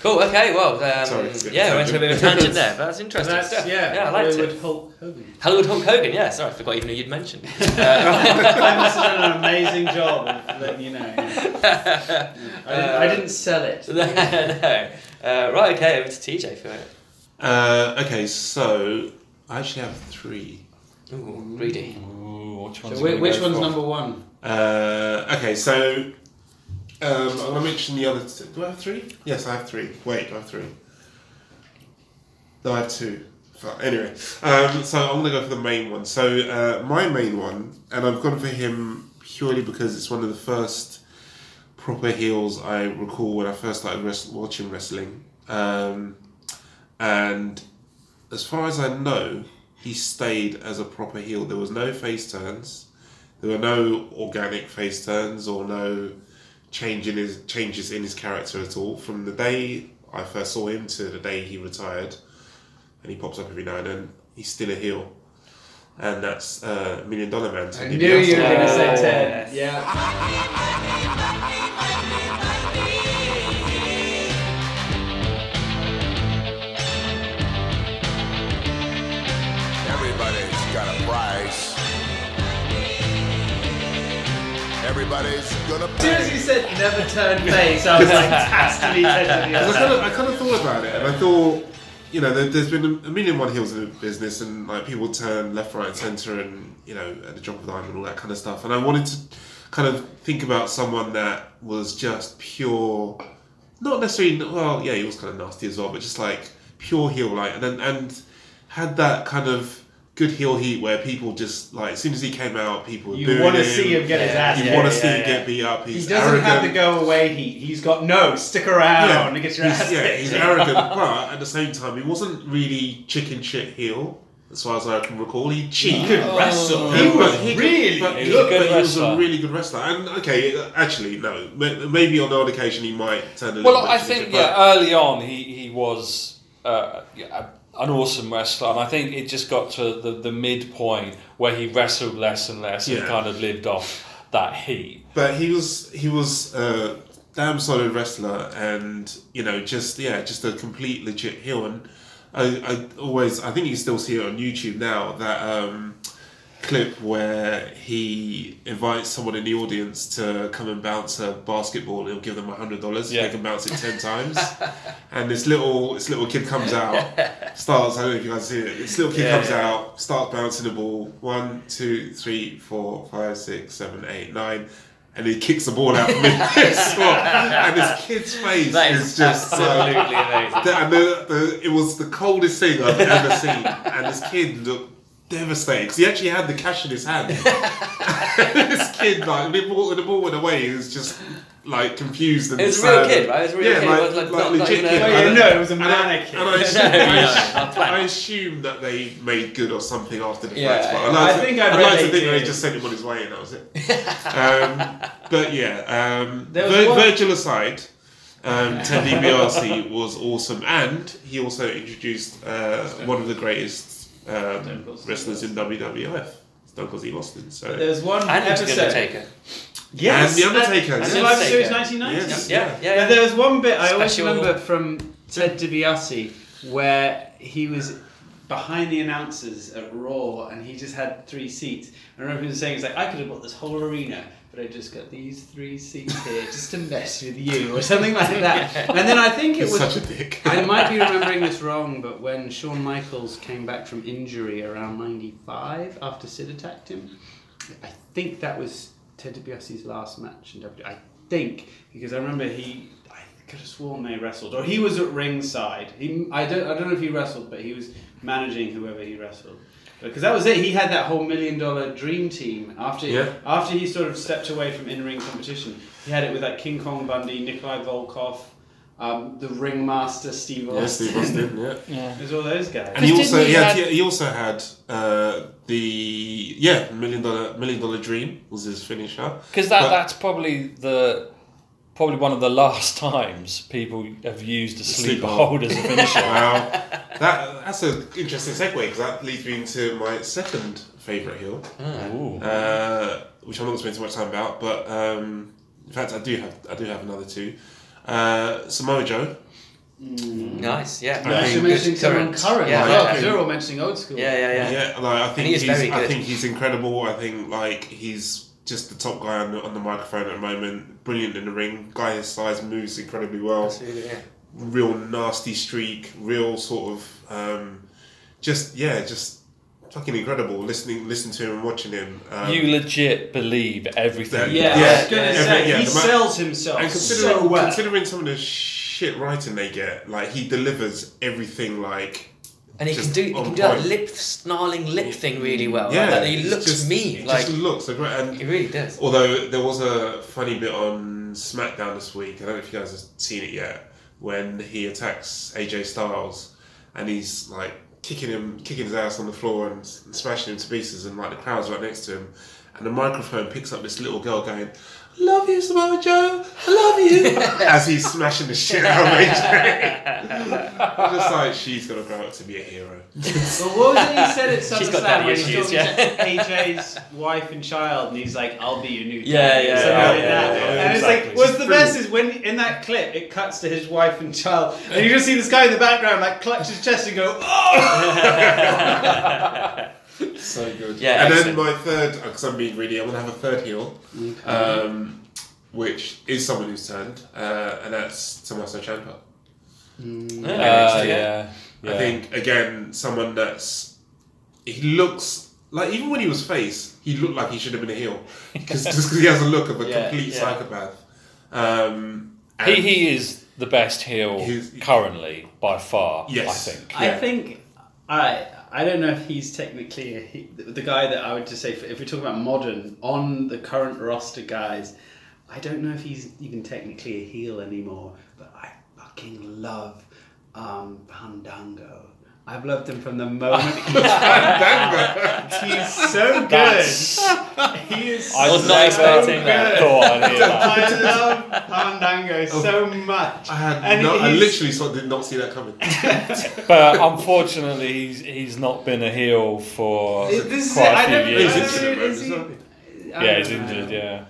Cool. Okay. Well, um, Sorry, it's a bit yeah, of we went to a bit of a tangent there, but that's interesting that's, stuff. yeah, yeah, I liked Hollywood it. Hulk Hogan. Hollywood Hulk Hogan. Yeah, sorry, I forgot even who you'd mentioned. I must have done an amazing job of letting you know. yeah. I, didn't, I didn't sell it. no. Uh, right. Okay. Over to TJ for it. Uh, okay, so I actually have three. Ooh, greedy. Ooh, which one's So which one's number one? Uh, okay, so um, I'm gonna mention the other. T- do I have three? Yes, I have three. Wait, do I have three? No, I have two. Anyway, um, so I'm gonna go for the main one. So uh, my main one, and I've gone for him purely because it's one of the first proper heels I recall when I first started watching wrestling. Um, and as far as I know, he stayed as a proper heel. There was no face turns. There were no organic face turns or no change in his changes in his character at all. From the day I first saw him to the day he retired, and he pops up every now and then, he's still a heel. And that's uh, Million Dollar Man. I knew you were going to say Yes. Ted. Yeah. Everybody's gonna As soon as you said never turn face, I was like, has to be Ted Because I kind of, I kind of thought about it, and I thought, you know, there, there's been a, a million one heels in the business, and like people turn left, right, and centre, and you know, at the drop of a dime and all that kind of stuff. And I wanted to kind of think about someone that was just pure, not necessarily. Well, yeah, he was kind of nasty as well, but just like pure heel, like, and then and had that kind of good heel heat where people just like as soon as he came out, people were You booing want to see him get his ass You kicked. want to see yeah, him yeah. get beat up. He doesn't arrogant. have the go away heat. He's got no, stick around and get your he's, ass yeah, kicked. he's arrogant, but at the same time, he wasn't really chicken shit heel, as far as I can recall. He He cheated. could wrestle. Yeah, He was could- really but He he, a good but he was a really good wrestler. And okay, uh, actually, no, maybe on the odd occasion he might turn a little Well, bit I think yeah, early on he he was uh, yeah, an awesome wrestler, and I think it just got to the the midpoint where he wrestled less and less and kind of lived off that heat. But he was he was uh, damn solid wrestler, and you know, just yeah, just a complete legit heel. And I, I always, I think you still see it on YouTube now. That um, clip where he invites someone in the audience to come and bounce a basketball, and he'll give them a hundred dollars. Yeah. They can bounce it ten times, and this little this little kid comes out, starts. I don't know if you guys see it. This little kid Yeah, comes yeah. out, starts bouncing the ball. One, two, three, four, five, six, seven, eight, nine. And he kicks the ball out from his spot, and his kid's face That is, is just so absolutely amazing. the, and the, the, it was the coldest thing I've ever seen. And this kid looked devastated because he actually had the cash in his hand. this kid, like, the ball, the ball went away. He was just like confused and It was a real kid, right? It was a real yeah, kid. It was like- like not- not legit even kid. No, I- it was a and I- mannequin. And I assume, No, no, I, no, assume, not planned. I assume that they made good or something after the Yeah, fact. But yeah. I'd like I think I'd I'd read like to they think they just sent him on his way and that was it. um, but yeah, um, Vir- one- Virgil aside, um, Ted DiBiase was awesome, and he also introduced uh, one of the greatest um, Stone Cold Steve wrestlers in WWF, Stone Cold Steve Austin. So There was one And episode. The Undertaker. Yes, And The Undertaker, And, yes. Survivor Series Undertaker. 1990. Yes. Yeah, yeah, But yeah. there was one bit I always remember from Ted DiBiase where he was behind the announcers at Raw and he just had three seats. I remember he was saying, "He's like, I could have bought this whole arena, but I just got these three seats here just to mess with you," or something like that. And then I think it he's was. such a dick. I might be remembering this wrong, but when Shawn Michaels came back from injury around '95 after Sid attacked him, I think that was Ted DiBiase's last match in WWE. I think because I remember he, I could have sworn they wrestled, or he was at ringside. He, I don't, I don't know if he wrestled, but he was managing whoever he wrestled. Because that was it. He had that whole million dollar dream team after Yeah. after he sort of stepped away from in ring competition. He had it with like King Kong Bundy, Nikolai Volkov, um, the ringmaster Steve Yeah, Austin. Steve Austin, yeah. Yeah. There's all those guys. And he also he he, had, had- he also had uh, the yeah million dollar million dollar dream was his finisher. Because that, But- that's probably the probably one of the last times people have used a sleeper Sleeper hold as a finisher. Wow, that that's an interesting segue because that leads me into my second favourite heel, Ooh. uh, which I'm not going to spend too much time about. But um, in fact, I do have I do have another two. Uh, Samoa Joe. Nice, yeah. I You're mentioning current. current. Yeah, as yeah. you're all mentioning old school. Yeah, yeah, yeah. Yeah, like I think he he's very I think he's incredible. I think like he's just the top guy on the, on the microphone at the moment. Brilliant in the ring. Guy his size moves incredibly well. Absolutely, yeah. real nasty streak, real sort of um, just yeah, just fucking incredible. Listening, listening to him and watching him. Um, you legit believe everything. That- he Yeah, does. I was gonna every- say yeah, he the ma- sells himself and considering so well. considering some of the shit writing they get, like he delivers everything like. And he Just can do he can do that lip snarling lip thing really well. Yeah, like, he looks just, mean. It Like just looks great. And he really does. Although there was a funny bit on SmackDown this week, I don't know if you guys have seen it yet, when he attacks AJ Styles and he's like kicking him, kicking his ass on the floor and, smashing him to pieces, and like the crowd's right next to him, and the microphone picks up this little girl going. I love you, Samoa Joe. I love you. As he's smashing the shit out of AJ. I'm just like, she's gonna grow up to be a hero. Well, what was it he said at She's got SummerSlam daddy when he's issues, talking yeah. to AJ's wife and child, and he's like, "I'll be your new Yeah, yeah, or something yeah, like yeah, that. yeah, and it's exactly. like, what's the It's best is when in that clip it cuts to his wife and child, and you just see this guy in the background like clutch his chest and go, "Oh!" So good. Yeah, And then my third, because I'm being greedy, I'm gonna have a third heel, um, which is someone who's turned, uh, and that's Tommaso Ciampa. Uh, yeah. yeah. yeah. I think again, someone that's he looks like even when he was face, he looked like he should have been a heel, because just because he has a look of a Yeah, complete yeah. psychopath. Um, he, he is the best heel He's- currently by far. Yes. I think. I think I I don't know if he's technically a, he, the guy that I would just say if, if we talk about modern on the current roster guys. I don't know if he's even technically a heel anymore, but I fucking love um, Fandango. I've loved him from the moment he's He's so good. That's- he is I was so not expecting that. good. Thought I'd hear that. I love Fandango so much. I had And no, I he's- literally sort of did not see that coming. But uh, unfortunately, he's, he's not been a heel for This is quite it. a I few don't- years. He's I don't- injured, is he- I yeah, don't he's know. injured. Yeah.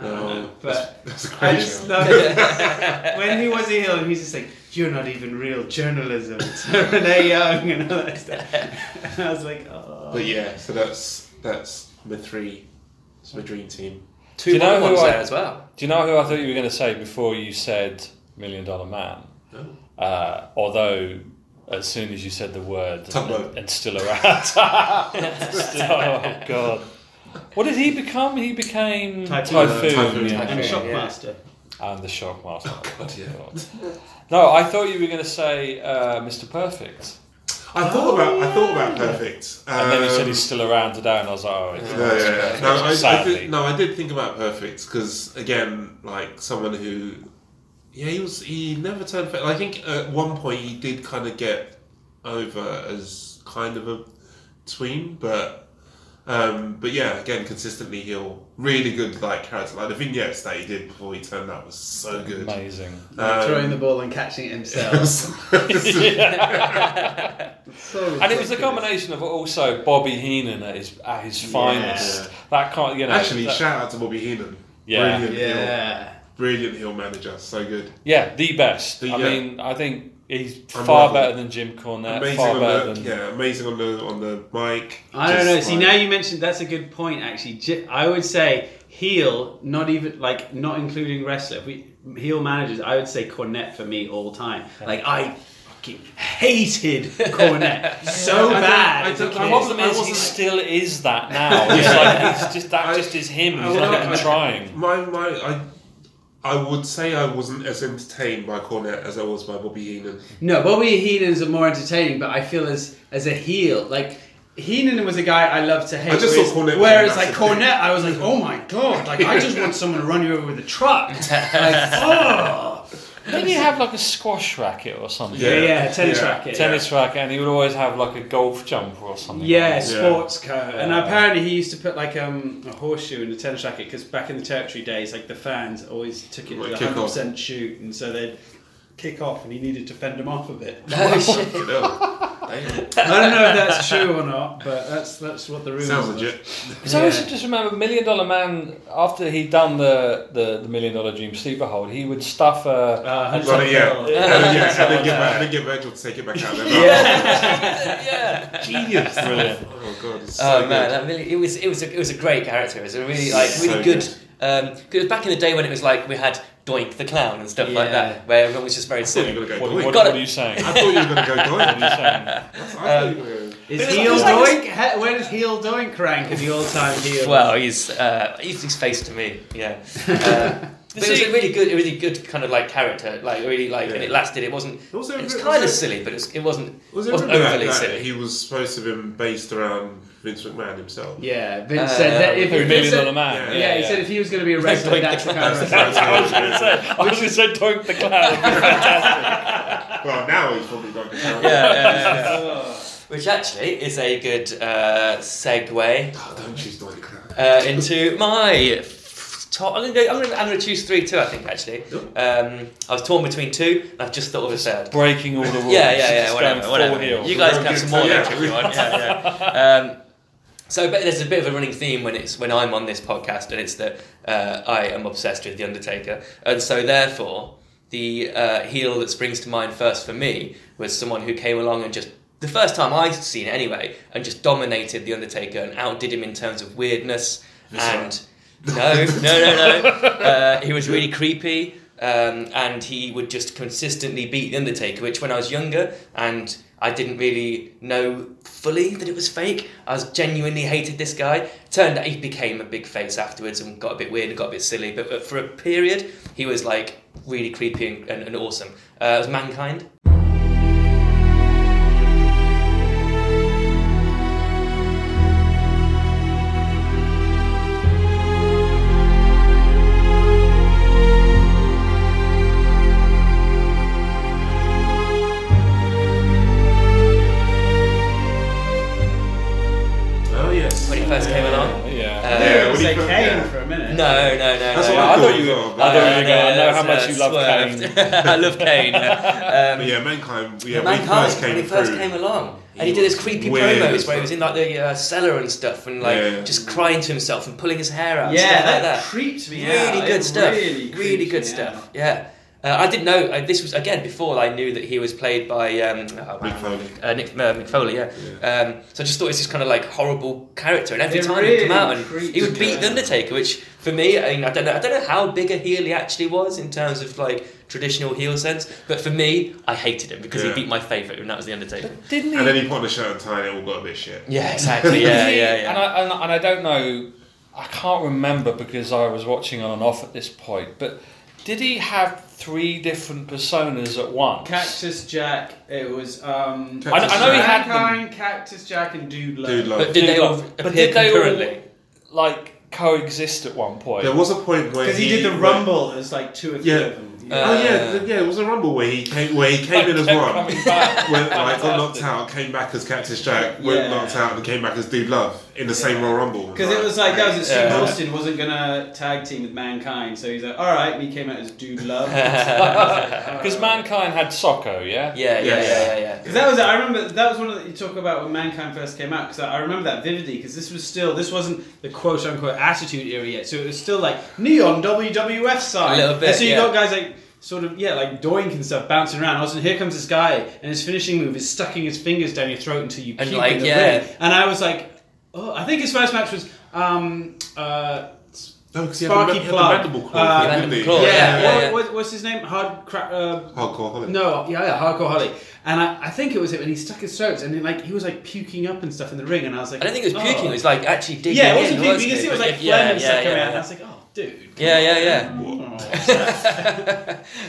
No, but that's a I great just show. love it. when he was a heel and he's just like, "You're not even real journalism." It's Renee Young and all that stuff. And I was like, "Oh." But yeah, so that's that's my three. It's my dream team. Two you know who ones I- there as well. Do you know who I thought you were going to say before you said Million Dollar Man? Uh, although, as soon as you said the word Tugboat. and, and still around, oh god, what did he become? He became Typhoon. Typhoon, Typhoon. yeah. and Yeah. Shockmaster. and the Shockmaster. Oh God, yeah. No, I thought you were going to say uh, Mr. Perfect, I thought about I thought about perfect. and then you said Um, he's still around today, and I was like, oh, it's Yeah, yeah, yeah. No, I, I did, no, I did think about perfect because again, like someone who, yeah, he was he never turned. fa- I think at one point he did kind of get over as kind of a tween, but um, but yeah, again, consistently he'll really good like character. Like the vignettes that he did before he turned up was so good. amazing. Um, Throwing the ball and catching it himself. so And it was a combination of also Bobby Heenan at his at his finest. That kind, you know. Actually, that- shout out to Bobby Heenan. Yeah. Brilliant heel, Yeah. brilliant heel manager. So good. yeah, the best. The- I yeah. mean, I think he's I'm far loving better than Jim Cornette. amazing far on better the than yeah, amazing on the on the mic. I don't Just know. See, like- now you mentioned that's a good point. Actually, J- I would say heel, not even like not including wrestler. If we heel managers, I would say Cornette for me all time. Like I fucking hated Cornette so I don't- bad. I as a don't- The kid. problem I is he wasn't- still is that now. It's like he's just that I- just is him. I He's was- not even trying. My my I. I would say I wasn't as entertained by Cornette as I was by Bobby Heenan. No, Bobby Heenan's are more entertaining, but I feel as as a heel, like Heenan was a guy I loved to hate. I just whereas, thought Cornette was whereas a like massive Cornette, I was like, oh my god, like I just want someone to run you over with a truck. Like, oh. Didn't he have like a squash racket or something? Yeah, yeah, tennis Yeah. racket. Tennis racket, and he would always have like a golf jumper or something. Yeah, like that. sports coat. And apparently he used to put like um, a horseshoe in the tennis racket because back in the territory days, like the fans always took it Like to kick hundred off. percent shoot, and so they'd kick off, and he needed to fend them off a bit. Oh, shit. You I don't know if that's true or not, but that's that's what the rumor sounds was. legit. Because I also just remember Million Dollar Man after he'd done the, the, the Million Dollar Dream sleeper hold, he would stuff a Uh, Well, yeah, Pill. and then, yeah, and then get back, and then get Virgil to take it back out. There. yeah. Genius, Brilliant. Oh god, it's so Oh good. man, that really it was it was a, it was a great character. It was a really like So really good. good. Um, cause back in the day when it was like we had Doink the clown and stuff like that, where everyone was just very I thought you silly. were going to what, what, what are you saying? I thought you were going to go What are you Doink. saying? I thought you Is It's heel like- doink? he- Where does heel doink rank in the all-time heel? Well, he's uh, he's his face to me, yeah. Uh, but it was a really good, a really good kind of like character, like really like, and it lasted. It wasn't. Also, It was was kind of it- silly, but it, was, it wasn't. Was it wasn't really overly that, silly. that he was supposed to have been based around Vince McMahon himself? yeah, Vince Uh, said that if Who, if Million Vince said- Dollar Man? Yeah, he said if he was going to be a wrestler, Doink the that's the kind of wrestler. I was going to say. I was going to say Doink the Clown. Fantastic. Well, now he's probably got the yeah, yeah, yeah, yeah. Which actually is a good uh, segue Oh, don't choose Doink. uh, into my top. I'm gonna go. I'm gonna, I'm gonna choose three too. I think actually. Um, I was torn between two, and I've just thought of a third. Breaking all the rules. Yeah, yeah, yeah. Whatever, whatever. You guys can We're have some more to- later if you want. Yeah, yeah. Um, so, there's a bit of a running theme when it's when I'm on this podcast, and it's that uh, I am obsessed with the Undertaker, and so therefore the uh, heel that springs to mind first for me was someone who came along and just the first time I'd seen it anyway, and just dominated the Undertaker and outdid him in terms of weirdness and no, no, no, no. Uh, he was really creepy. Um, and he would just consistently beat the Undertaker, which when I was younger and I didn't really know fully that it was fake, I was genuinely hated this guy. Turned out he became a big face afterwards and got a bit weird and got a bit silly, but, for a period he was like really creepy and, and, and awesome. Uh, it was Mankind. Thought you. were- I but- thought you were. I know how much you love. Kane. I love Kane. yeah. Um, But yeah, mankind. Yeah, when he Mankind, first came when he first through, came along. And he he did his creepy weird promos where he was in like the uh, cellar and stuff and like Yeah. just crying to himself and pulling his hair out Yeah, stuff that, like that. creeped me Really out. good It stuff. Really, Really, good me stuff. out. Yeah. Uh, I didn't know. Uh, this was again before I knew that he was played by um, oh, Mick wow. Foley. Uh, Nick, uh, Mick Foley, yeah. Um, so I just thought it was this kind of like horrible character, and every It time he'd come out and he would beat the Undertaker, which for me, I, mean, I don't know, I don't know how big a heel he actually was in terms of like traditional heel sense, but for me, I hated him because Yeah. he beat my favourite, and that was the Undertaker. Didn't he? And then he put on a shirt and tie, and it all got a bit shit. Yeah, exactly. Yeah, yeah, yeah. And I, and, and I don't know, I can't remember because I was watching on and off at this point, but did he have three different personas at once? Cactus Jack. It was. Um, I- I know he had them- Mankind, Cactus Jack, and Dude Love. Dude, Love. but did they all But appear did they all- concurrently? like coexist at one point. there was a point where Because he, did the where- Rumble. There's like two or three Yeah. of them. Uh, oh yeah, th- yeah. It was a rumble where he came, where he came in as one. Went like got knocked out, came back as Cactus Jack, went Yeah. knocked out, and came back as Dude Love in the same Royal Rumble. Because it was like that was it. Steve Yeah. Austin wasn't gonna tag team with Mankind, so he's like, all right. And he came out as Dude Love. Because Mankind had Socko, yeah? Yeah, yeah, yeah, Yes. yeah, yeah. Because that was, I remember that was one of the, you talk about when Mankind first came out. Because I, I remember that vividly. Because this was still, this wasn't the quote unquote Attitude Era yet. So it was still like neon WWF side. A little bit, And so you yeah. got guys like sort of yeah, like doink and stuff bouncing around. Also, here comes this guy, and his finishing move is stucking his fingers down your throat until you And, puke like, in the yeah. ring. And I was like, oh, I think his first match was. Um, uh, no, because he Sparky had the, Plug. had the mandible claw, Uh, didn't he? claw, yeah, yeah, yeah, yeah. What, what's his name? Hard crack. Uh, Hardcore Holly. no, yeah, yeah, hardcore Holly, and I, I think it was him, and he stuck his throat, and then, like he was like puking up and stuff in the ring, and I was like, I don't think it was oh. puking. It was like actually digging yeah, it wasn't puking. wasn't You can see it was like if- phlegm yeah, and stuff yeah, coming yeah, out, and I was like, oh, dude. Yeah, yeah, yeah.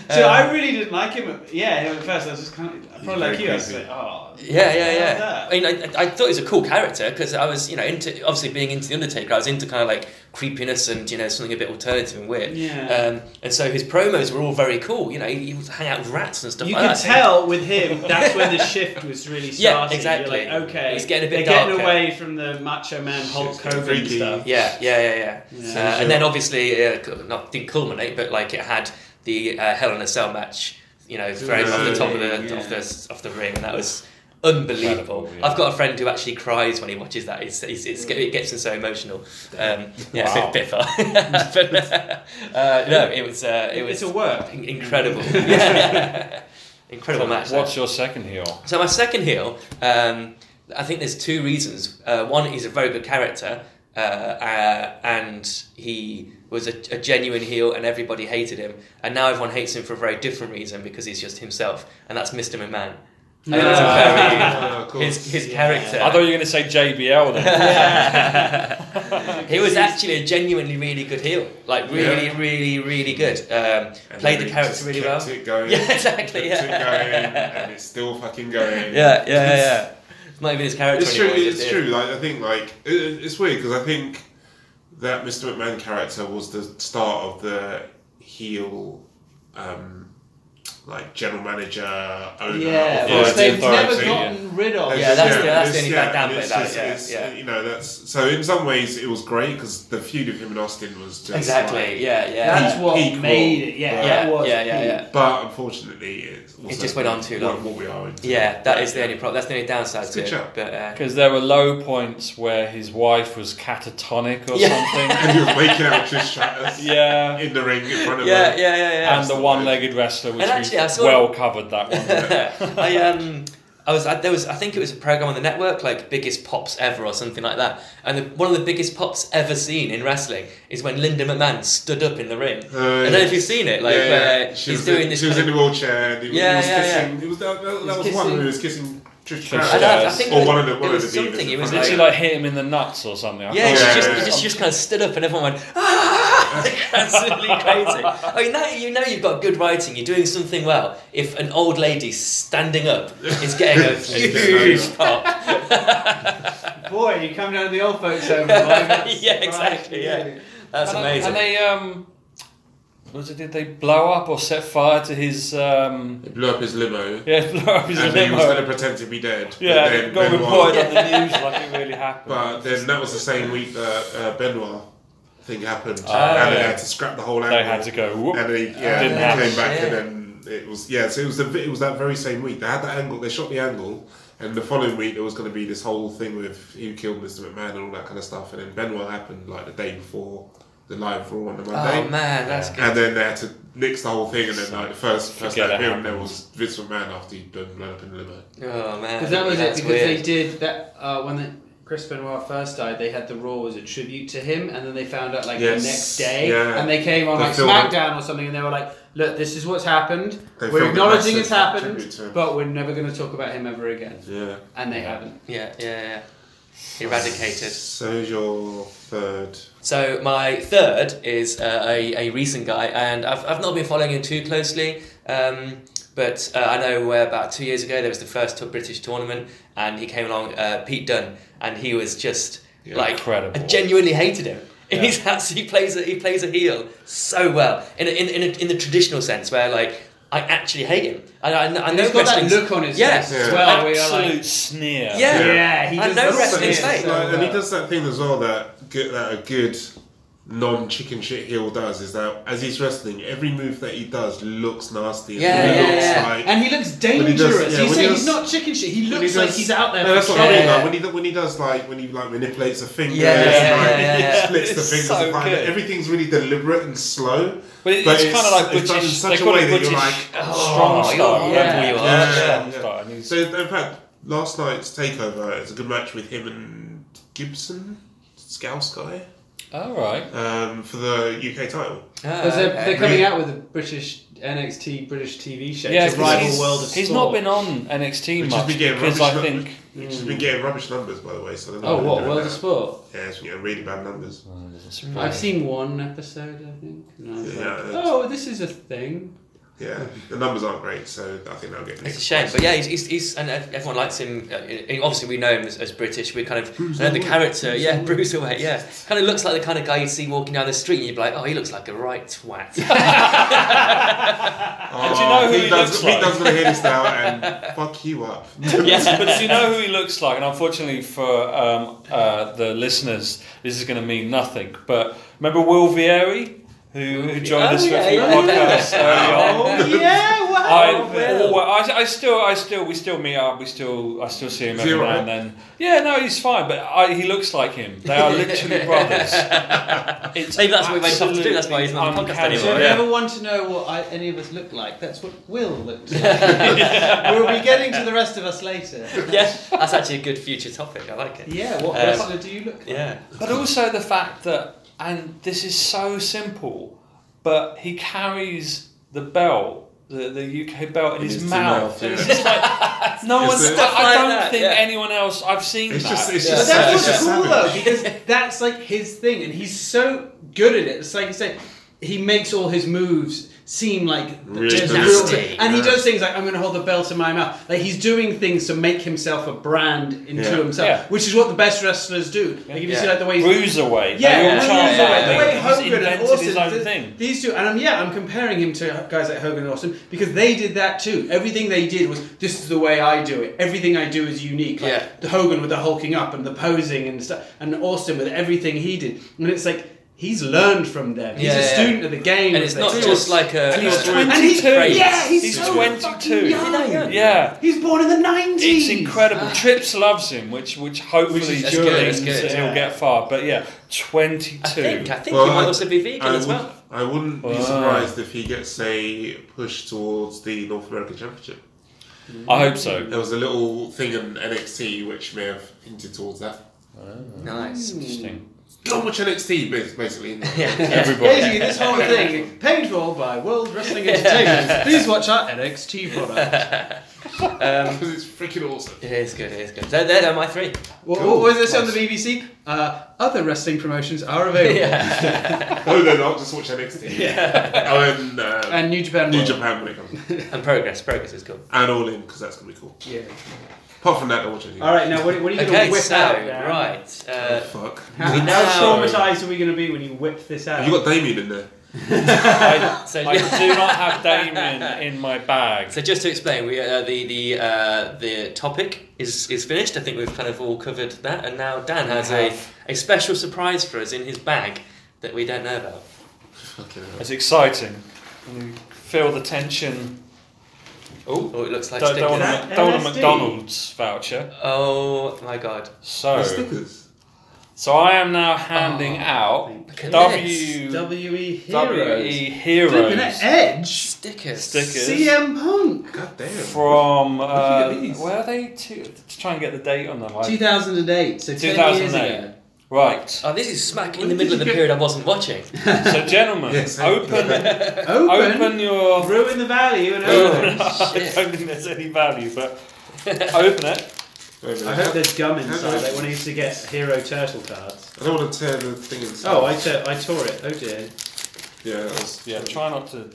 so I really didn't like him. Yeah, at first I was just kind of probably like you. I was like, oh, Yeah, yeah, yeah. that. I mean, I, I thought he was a cool character because I was, you know, into obviously being into the Undertaker. I was into kind of like creepiness and you know something a bit alternative and weird. Yeah. Um, and so his promos were all very cool. You know, he, he would hang out with rats and stuff You like could that. tell with him that's when the shift was really Yeah, exactly. You're like, okay, It was getting a bit they're getting away from the Macho Man Hulk Hogan stuff. Yeah, yeah, yeah, yeah. Yeah. Uh, and then obviously, uh, not didn't culminate, but like it had the uh, Hell in a Cell match. You know, thrown off the top of the Yeah. off the off the ring, and that was unbelievable. Yeah. I've got a friend who actually cries when he watches that. It's, it's, it's, it gets him so emotional. Um, yeah, Wow. a bit, bit far. but, uh, no, it was uh, it was It's a work. in- incredible. Yeah. incredible match. that. What's your second heel? So my second heel, um, I think there's two reasons. Uh, one, he's a very good character, uh, uh, and he was a, a genuine heel, and everybody hated him. And now everyone hates him for a very different reason because he's just himself, and that's Mr. McMahon. I think that's Ah, a very course. his his character. I thought you were going to say JBL then. he was actually a genuinely really good heel, like really, Yeah. really, really good. Um, played the character really kept well. It going, Yeah, exactly. Kept Yeah. it going, and it's still fucking going. Yeah, yeah, yeah, yeah. It's not even his character It's true. anymore. It's just true. Like I think, like it, it's weird because I think that Mr. McMahon character was the start of the heel, um, like general manager, owner. Yeah, which they've never authority, gotten rid of. Yeah, that's the- that's the only yeah, bad down and bit about it, yeah, yeah. You know, that's so. In some ways, it was great because the feud of him and Austin was just Exactly. like- yeah, yeah. That's what Equal. made it. Yeah, Yeah, that was yeah, yeah, yeah. But unfortunately, it, also just went on too long. What, what we are into. Yeah, that is the only problem. That's the only downside It's to it. good show. But uh, Because there were low points where his wife was catatonic or Yeah. something. and he was making out with Trish Stratus Yeah. in the ring in front of yeah, her. yeah, yeah, yeah. And the one-legged wrestler, which And actually, I we well covered that one. I um. I was I, there was I think it was a program on the network like biggest pops ever or something like that and the, one of the biggest pops ever seen in wrestling is when Linda McMahon stood up in the ring Uh, I don't know if you've seen it like yeah, yeah. She he's was doing in, this She was in the wheelchair. And he, Yeah, he was yeah, kissing. It was that, that, that was He's one who was kissing Trish Trish Stratus. I, don't, I think or it one was, of the one it of was the divas something in it was front Did of she her. like hit him in the nuts or something? I Yeah, thought she it just, was she just, just kind of stood up and everyone went, ah! absolutely crazy. I mean, now you know you've got good writing, you're doing something well. If an old lady standing up is getting a huge pop. Boy, you come down to the old folks home. yeah, yeah, exactly, yeah. That's And- amazing. And they um, was it? Did they blow up or set fire to his um? He blew up his limo. Yeah, blow up his limo. and he was going to pretend to be dead. Yeah, but it then got Benoit- reported on the news like it really happened. But then that was the same week that uh, Benoit thing happened, Oh, and they yeah. had to scrap the whole angle. They had to go. Whoop. and then he, yeah, Didn't he came back, Yeah. and then it was yeah. So it was the, it was that very same week. They had that angle. They shot the angle, and the following week there was going to be this whole thing with who killed Mr. McMahon and all that kind of stuff. And then Benoit happened like the day before the live Raw on the Monday. Oh man, that's good. And then they had to nix the whole thing, and then like the first first Forget time it there was Vince McMahon after he'd been blown up in the limo. Oh man, Because that was that's it. Because weird. they did that uh, when the, Chris Benoit first died. They had the Raw as a tribute to him, and then they found out like Yes, the next day, yeah. and they came on They like filmed it. SmackDown or something, and they were like, "Look, this is what's happened. They we're acknowledging it's happened, tribute to him. but we're never going to talk about him ever again." Yeah. And they haven't. Yeah, yeah, yeah. Eradicated. So who's your third? So my third is uh, a, a recent guy, and I've, I've not been following him too closely. Um, but uh, I know uh, about two years ago there was the first British tournament, and he came along, uh, Pete Dunne, and he was just like Incredible. I genuinely hated him. Yeah. He's actually he plays a, he plays a heel so well in a, in in, a, in the traditional sense where like I actually hate him. I, I, I And know he's got that look on his yeah. face as Yeah. well. where you're Absolute like, sneer. Yeah. yeah, he I does know that face, so fake. And he does that thing as well that good, that a good non-chicken shit heel does is that as he's wrestling, every move that he does looks nasty. Yeah, and he yeah, looks yeah. like. And he looks When he dangerous. does- yeah, he's when he saying does- he's not chicken shit. He when looks he like does- he's out there. No, that's for what I mean. Like when he do- when he does like when he like manipulates a finger, Yeah, and, yeah, like, yeah, yeah. splits the It's fingers so apart. good. Everything's really deliberate and slow. But it's, But kind of like it's done in British. such they a call way it that British you're like, strong oh, style. you're- don't yeah, they? you are, Yeah, Strong yeah. style. And he's- So in fact, last night's takeover is a good match with him and Gibson, Scouse guy, All right. um, for the UK title. Ah, Because they're, they're coming out with a British NXT British TV show Yeah, to 'cause rival he's, World of he's Sport. not been on NXT Which has much been getting because rubbish I nu- think Which has been getting rubbish numbers, by the way. So I don't know Oh, they're what doing World that. of Sport? Yeah, it's been getting really bad numbers. I've seen one episode, I think. And I was Yeah, like, it's- oh, this is a thing. Yeah, the numbers aren't great, so I think they'll get. It's a shame, but yeah, he's, he's, he's and everyone likes him. Uh, obviously, we know him as, as British. We kind of know the character. Yeah, Bruiserweight. Yeah, kind of looks like the kind of guy you'd see walking down the street, and you'd be like, oh, he looks like a right twat. Oh, do you know who Pete he Dunne's- looks Pete like? Dunne's gonna hear this now and fuck you up. yes, but do you know who he looks like? And unfortunately for um, uh, the listeners, this is going to mean nothing. But remember Will Vieri, who, who joined Oh, us for yeah, a few yeah, podcasts early on. Oh, yeah, wow. I, Will. always, I, I still, I still, we still meet up. We still, I still see him Is he every now and then. Yeah, no, he's fine, but I, he looks like him. They are literally brothers. It's Maybe that's what he went off to do, that's why he's not on the podcast absolutely So if anymore, you yeah. ever want to know what I, any of us look like, that's what Will looks like. we'll be getting to the rest of us later. yeah, that's actually a good future topic. I like it. Yeah, what Um, wrestler do you look like? Yeah. But also the fact that, and this is so simple, but he carries the belt, the, the UK belt in, In his, his mouth. mouth, yeah. it's just like, no It's one's. the- I, I Stuff like don't that, think yeah. anyone else. I've seen It's that. just, it's Yeah. But just, that's what's just cool though, because that's like his thing, and he's so good at it. It's like you say, he makes all his moves seem like Really just and he does things like I'm going to hold the belt in my mouth. Like he's doing things to make himself a brand into Yeah. himself, Yeah. which is what the best wrestlers do. Like if you Yeah. see like the way he's Bruiserweight. Yeah, they all Bruiserweight, the way He's Hogan and invented Austin, his own th- thing. these two, and I'm yeah, I'm comparing him to guys like Hogan and Austin because they did that too. Everything they did was this is the way I do it. Everything I do is unique. Like Yeah. the Hogan with the hulking up and the posing and stuff, and Austin with everything he did, and it's like he's learned from them. He's Yeah, a yeah. student of the game, And it's not they just like a. And he's 22. And he's- yeah, he's He's so 22. young. Is he that young? Yeah. He's born in the nineties. It's incredible. Ah. Trips loves him, which which hopefully Which is means good, good, he'll yeah. get far. But yeah, twenty-two. I think. I think Well, he might I- also be vegan I, as would, well. I wouldn't be surprised if he gets a push towards the North American Championship. I hope so. There was a little thing in NXT which may have hinted towards that. Ah. Nice. Interesting. Not much NXT, bas- basically. Everybody. Basically, this whole thing paid for by World Wrestling Entertainment. Please watch our NXT product. Because it's freaking awesome. It is good, it is good. They're, they're my three. What, Cool. what was this on the BBC? Uh, other wrestling promotions are available. Oh, no, they're not. Just watch NXT. Yeah. Oh, and uh, And New Japan. New World. Japan when it comes. And progress, progress is cool. And All In, because that's going to be cool. Yeah. Apart from that, don't watch anything. All right, now what, what are you going to Okay, whip so, out? Dan? right. Oh, Uh, fuck. How, We how know- traumatized are we going to be when you whip this out? Have you got Damien in there? I, So- I do not have Damien in my bag. So just to explain, we uh, the the uh, the topic is is finished. I think we've kind of all covered that, and now Dan has a, a special surprise for us in his bag that we don't know about? Fucking hell. It's exciting. You feel the tension. Oh, Oh, it looks like don't, don't, want stickers. a, don't want a McDonald's voucher. Oh my god. So, The stickers. so I am now handing out Look at W WE Heroes. WE Heroes it, Edge. Stickers. stickers CM Punk. God damn. from uh, where are they? To, to try and get the date on them. Like, 2008. So 10 years 2008. ago. Right. Oh, this is smack in the middle of the get- period I wasn't watching. So, gentlemen, Yes, open, Open. open your. Ruin the value and Oh, open. I don't think there's any value, but open it. I a I hope there's gum inside. I- Like when I used to get hero turtle cards. I don't want to tear the thing inside. Oh, I tore it. Oh dear. Yeah, that was. Yeah, try not to.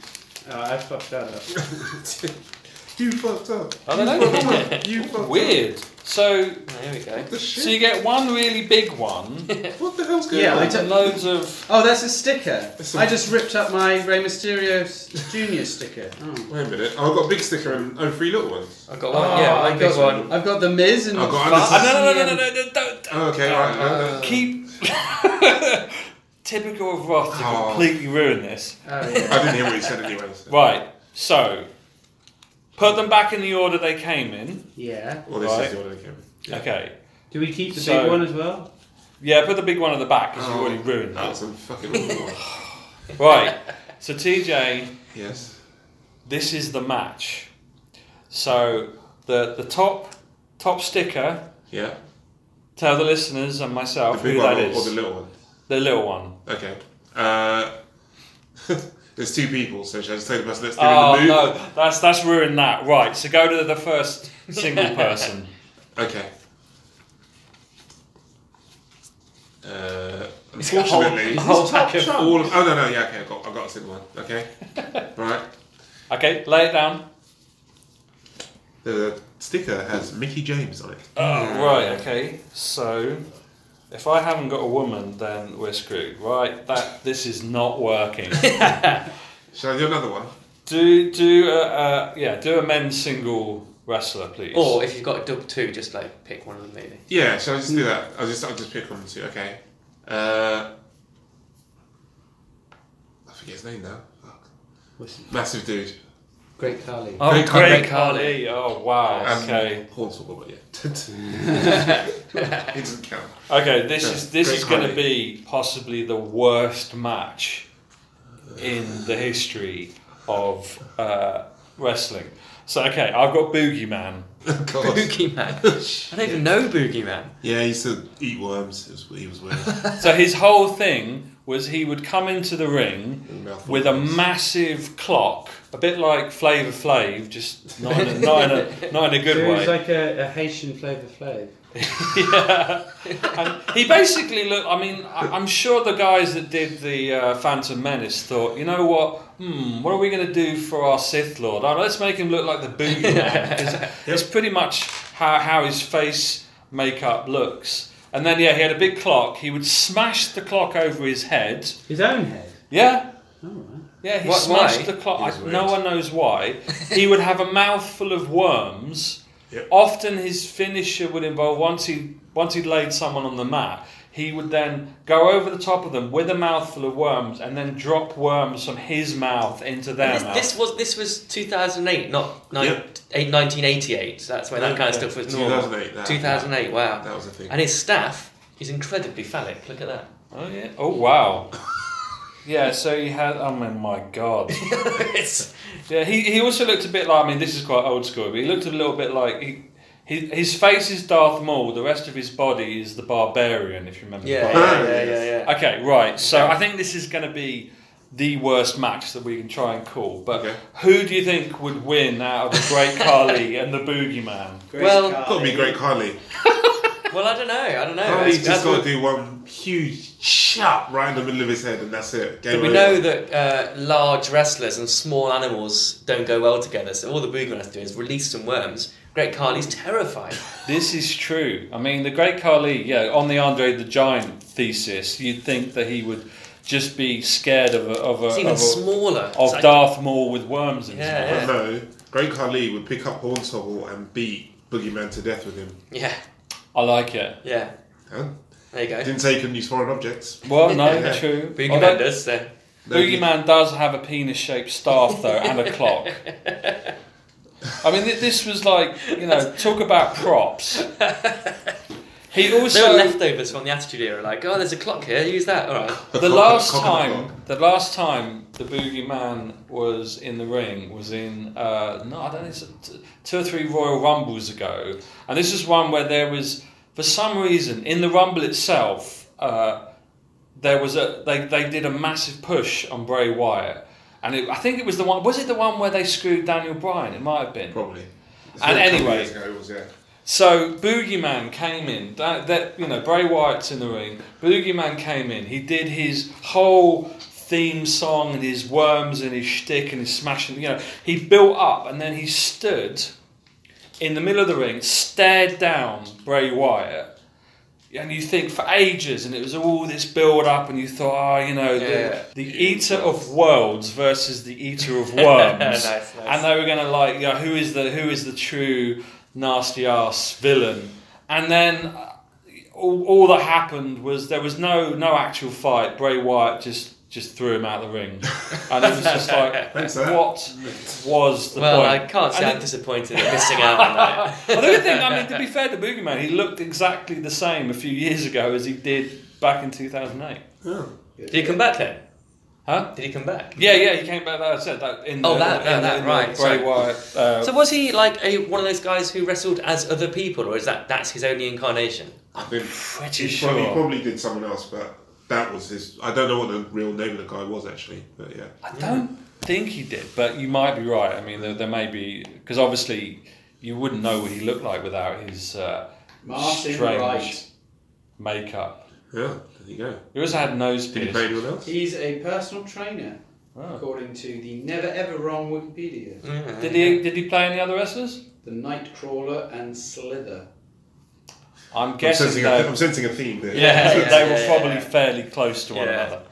Oh, I fucked that up. you fucked up. I don't know. You fucked Weird. So, There we go. The so you get one really big one, what the hell's going Yeah, on? I and took- loads of. Oh, that's a sticker. It's a- I just ripped up my Rey Mysterio Junior sticker. Oh. Wait a minute. Oh, I've got a big sticker and oh, three little ones. I've got one. Oh, yeah, I I've got got one. I've got the Miz and I've got Fox others. Oh, no, no, no, no, and- no, no, don't. Oh, okay, alright. no, uh, no. Keep. Typical of Roth to Oh. completely ruin this. Oh, yeah. I didn't hear what you said anyway. So. Right, so. Put them back in the order they came in. yeah. Well, this Right. is the order they came. in. Yeah. Okay. Do we keep the So- big one as well? Yeah, put the big one at the back because you Oh, already ruined That that. was a fucking awful one. Right, so TJ, Yes. this is the match. So the the top top sticker. Yeah. Tell the listeners and The myself big who one that or, is. or the little one? the little one. Okay. Uh, there's two people, so should I just take the person that's doing Oh the move? no, that's that's ruined that. Right, so go to the first single person. Okay. Uh, It's got a whole- unfortunately, a whole pack of- all of, oh no no yeah okay I got I got a single one okay right Okay, lay it down. the sticker has Mickie James on it Oh, right, okay. So if I haven't got a woman, then we're screwed. Right, that this is not working. shall I do another one do do a, uh, yeah, do a men's single wrestler, please. Or if you've got a double two, just like pick one of them maybe. yeah so I just do that I'll just I'll just pick one or two okay uh, I forget his name now Fuck. massive dude Great Khali. oh, Great great, Khali. Khali. Oh wow. Um, Okay. Hornswoggle but yeah it doesn't count Okay, this Yeah, is this Great is going to be possibly the worst match in the history of uh, wrestling. So okay, I've got Boogeyman. God. Boogeyman. I don't even know Boogeyman. yeah he used to eat worms it was, he was weird So his whole thing was he would come into the ring with a massive clock, a bit like Flavor Flav, just not in a, not in a, not in a good way. It was like a, a Haitian Flavor Flav. yeah. And he basically looked. I mean, I, I'm sure the guys that did the uh, Phantom Menace thought, you know what? Hmm, what are we going to do for our Sith Lord? Oh, let's make him look like the Boogeyman. 'Cause It's pretty much how, how his face makeup looks. And then, yeah, he had a big clock. He would smash the clock over his head. His own head. Yeah. Oh, right. Yeah, he Why- smashed why? the clock. He was I, no weird. one knows why. he would have a mouthful of worms. Yep. Often his finisher would involve once he once he'd laid someone on the mat, he would then go over the top of them with a mouthful of worms and then drop worms from his mouth into their This, mouth. this was this was 2008, not nine, Yep. eight- 1988. So that's when that kind of stuff was normal. 2008 that, 2008. Wow. that was a thing And his staff is incredibly phallic. Look at that. oh yeah. Oh wow. Yeah. So he had. Oh my, my god. it's, Yeah. He he also looked a bit like. I mean, this is quite old school, but he looked a little bit like he. His, his face is Darth Maul. The rest of his body is the Barbarian. If you remember. yeah, Barbarian. yeah, yeah, yeah, yeah. Okay, right. So I think this is going to be the worst match that we can try and call. But Okay. who do you think would win out of the Great Khali and the Boogeyman? Great Well- Khali. Got to be Great Khali. Well, I don't know. I don't know. Khali's That's- just got to do one huge shot right in the middle of his head, and that's it. Game But we over. know that uh, large wrestlers and small animals don't go well together, so all the Boogeyman has to do is release some worms. Great Khali's terrified. This is true. I mean, the Great Khali, yeah, on the Andre the Giant thesis, you'd think that he would just be scared of a, of a, It's even of, a, smaller. of It's like- Darth Maul with worms in Yeah, his mouth. But no, Great Khali would pick up Hornswoggle and beat Boogeyman to death with him. Yeah, I like it. yeah. And There you go. Didn't say he couldn't use foreign objects. Well, no, true. Boogeyman Although- does, so. Boogeyman does have a penis-shaped staff though, and a clock. I mean, th- this was like you know, talk about props. He There also were leftovers from the Attitude Era, like, oh, there's a clock here, use that. All right. the last Cock and time, the last time the Boogeyman was in the ring was in uh, no, I don't know, it's t- two or three Royal Rumbles ago, and this is one where there was for some reason in the Rumble itself, uh, there was a they they did a massive push on Bray Wyatt, and it, I think it was the one. Was it the one where they screwed Daniel Bryan? It might have been. Probably. And anyway- was, yeah. So Boogeyman came in. That, that you know, Bray Wyatt's in the ring. Boogeyman came in. He did his whole theme song and his worms and his shtick and his smashing. You know, he built up and then he stood in the middle of the ring, stared down Bray Wyatt. And you think for ages, and it was all this build up, and you thought, oh, you know, Yeah. the, the eater of worlds versus the eater of worms, Nice, nice. and they were going to like, you know, who is the who is the true nasty ass villain? And then uh, all, all that happened was there was no no actual fight. Bray Wyatt just just threw him out of the ring, and it was just like, Thanks for that. what was the Well, point? I can't say And I'm it- disappointed at missing out on that. well, the good thing, I mean, to be fair to Boogeyman, he looked exactly the same a few years ago as he did back in 2008. Oh. Did he come back then? Huh? Did he come back? Yeah, yeah, he came back. That I said that in the, Oh, that- in that- the- that, in the right, Bray. Wyatt. Uh, So was he like a, one of those guys who wrestled as other people, or is that that's his only incarnation? I think pretty sure. he probably, sure. probably did someone else, but that was his. I don't know what the real name of the guy was actually, but yeah. I don't think he did, but you might be right. I mean, there, there may be because obviously you wouldn't know what he looked like without his uh, Martin strange Wright. makeup. Yeah, there you go. He also had nose Did he piercing. play anyone else? He's a personal trainer, Oh. according to the never ever wrong Wikipedia. Yeah. Did he? Did he play any other wrestlers? The Nightcrawler and Slither. I'm I'm guessing sensing, a, they. I'm sensing a theme there. Yeah, Yeah, they were probably yeah. fairly close to one Yeah. another.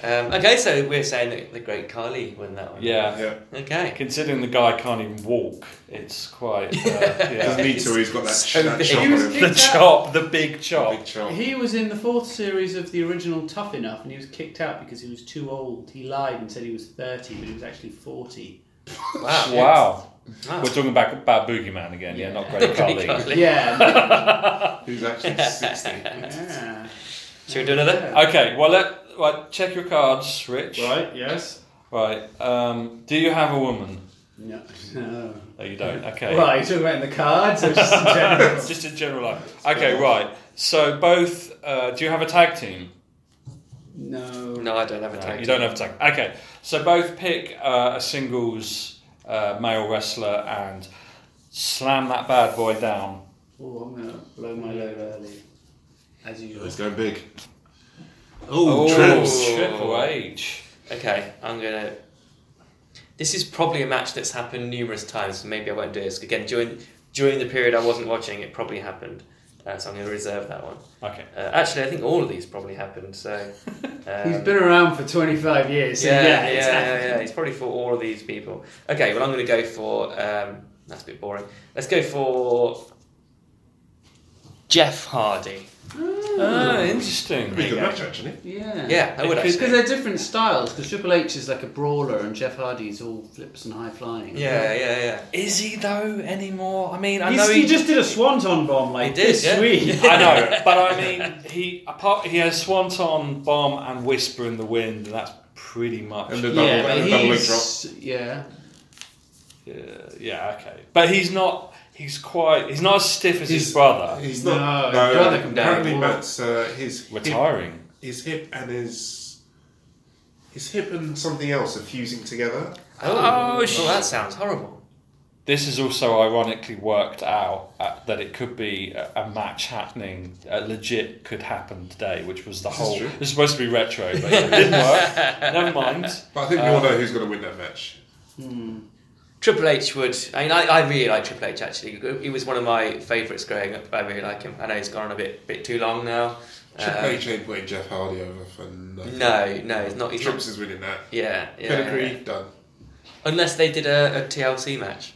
Um, okay, so we're saying that the great Khali won that one. Yeah. Yeah. Okay. Considering the guy can't even walk, it's quite. Uh, yeah. Doesn't need to. He's got that, So that chop He was the out. chop, the big chop. Big chop. He was in the fourth series of the original Tough Enough, and he was kicked out because he was too old. He lied and said he was thirty, but he was actually forty. Wow. Wow. Wow. We're talking about, about Boogeyman again, yeah, not Great Great Khali. Khali. Yeah. Who's actually 60. yeah. Should we do another? Okay, well, let right, check your cards, Rich. Right. Yes. Right. Um, do you have a woman? No. No. No, you don't. Okay. Right. You're talking about in the cards or just in general? Just in general life. Okay, right. So both. Uh, do you have a tag team? no. No, I don't have a No, tag. you don't have a tag. Okay. So both pick uh, a singles uh, male wrestler and slam that bad boy down. Oh, I'm gonna blow my load early, as usual. He's going big. Oh, Oh, trips. Triple H. Okay, I'm gonna. This is probably a match that's happened numerous times. So maybe I won't do this again during during the period I wasn't watching. It probably happened, uh, so I'm going to reserve that one. Okay. Uh, actually, I think all of these probably happened. So um, He's been around for 25 years. So yeah, yeah, yeah, it's yeah, yeah, He's probably for all of these people. Okay, well, I'm going to go for. Um, that's a bit boring. Let's go for Jeff Hardy. Ah, interesting. Pretty good match, actually. Yeah. Yeah, I would Because- actually. They're different styles. Because Triple H is like a brawler and Jeff Hardy's all flips and high flying. Yeah, yeah, yeah. Is he though anymore? I mean, I He's- know he, just did a swanton bomb like He did, this yeah. week. I know, but I mean, he apart he has Swanton, Bomb, and Whisper in the Wind, and that's pretty much. And the double, yeah, but and the double leg drop. he's yeah. yeah, yeah, okay, but he's not. He's quite. He's not as stiff as his He's- brother. He's No, not. his No, brother come down. apparently Matt's uh, his hip, Retiring. his hip and his his hip and something else are fusing together. Oh, Oh, sh- that sounds horrible. This is also ironically worked out uh, that it could be a, a match happening. Uh, legit could happen today, which was the is whole. true. It was supposed to be retro, but it didn't work. Never mind. But I think we all know who's going to win that match. Triple H would. I mean, I, I really like Triple H actually. He was one of my favourites growing up. I really like him. I know he's gone on a bit bit too long now. Triple Um, H ain't putting Jeff Hardy over for nothing. no, no, he's not. He's Trips not. is winning that. Yeah, yeah, Pedigree yeah. done. Unless they did a, a TLC match.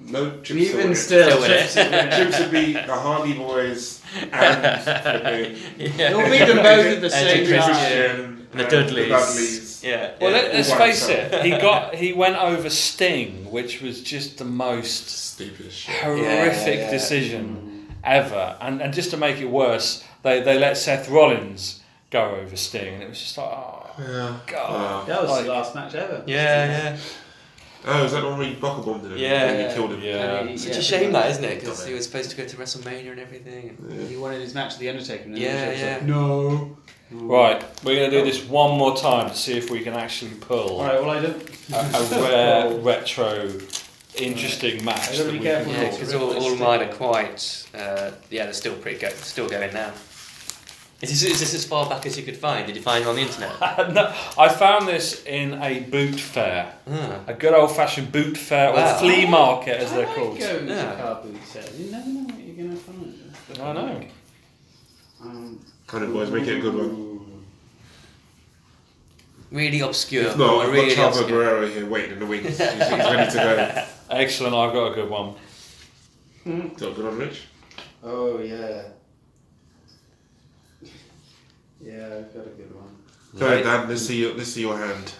No, Trips Even would- still, Still with Trips it. would win. Trips would be the Hardy Boys and flipping It'll be them both at the Eddie same Christian. time. Christian The and Dudleys. Dudleys. Yeah. Well, yeah. let, let's face by it. He got he went over Sting, which was just the most Stupid as shit. horrific yeah. decision ever. And and just to make it worse, they they let Seth Rollins go over Sting, and it was just like, oh Yeah. god. That was Like- the last match ever. yeah, yeah. Oh, is that the one where you buckle bombed him? Yeah. And you killed him. Yeah. He- Such yeah, a shame that, isn't it? Because he was supposed to go to WrestleMania and everything. and- He wanted his match with the Undertaker. And the Yeah, Undertaker's yeah. Like, no. Right, we're going to do this one more time to see if we can actually pull All right. Well, I don't. a, a rare retro interesting match. I gotta that be we careful. Yeah, pull. because all, all mine are quite. Uh, yeah, they're still pretty go, still going now. Is this, is this as far back as you could find? Did you find them on the internet? no, I found this in a boot fair, Ah. a good old fashioned boot fair Wow. or flea market as they're I called. Go to Yeah. car boot sales. You never know what you're gonna find. I know. Um, Kind of boys, make it a good one. Really obscure. If not, I've really got Chavo obscure. Guerrero here waiting in the wings. He's, he's ready to go. Excellent, I've got a good one. Got a good one, Rich? Oh yeah. Yeah, I've got a good one. Go ahead, Dan. Let's see your, let's see your hand.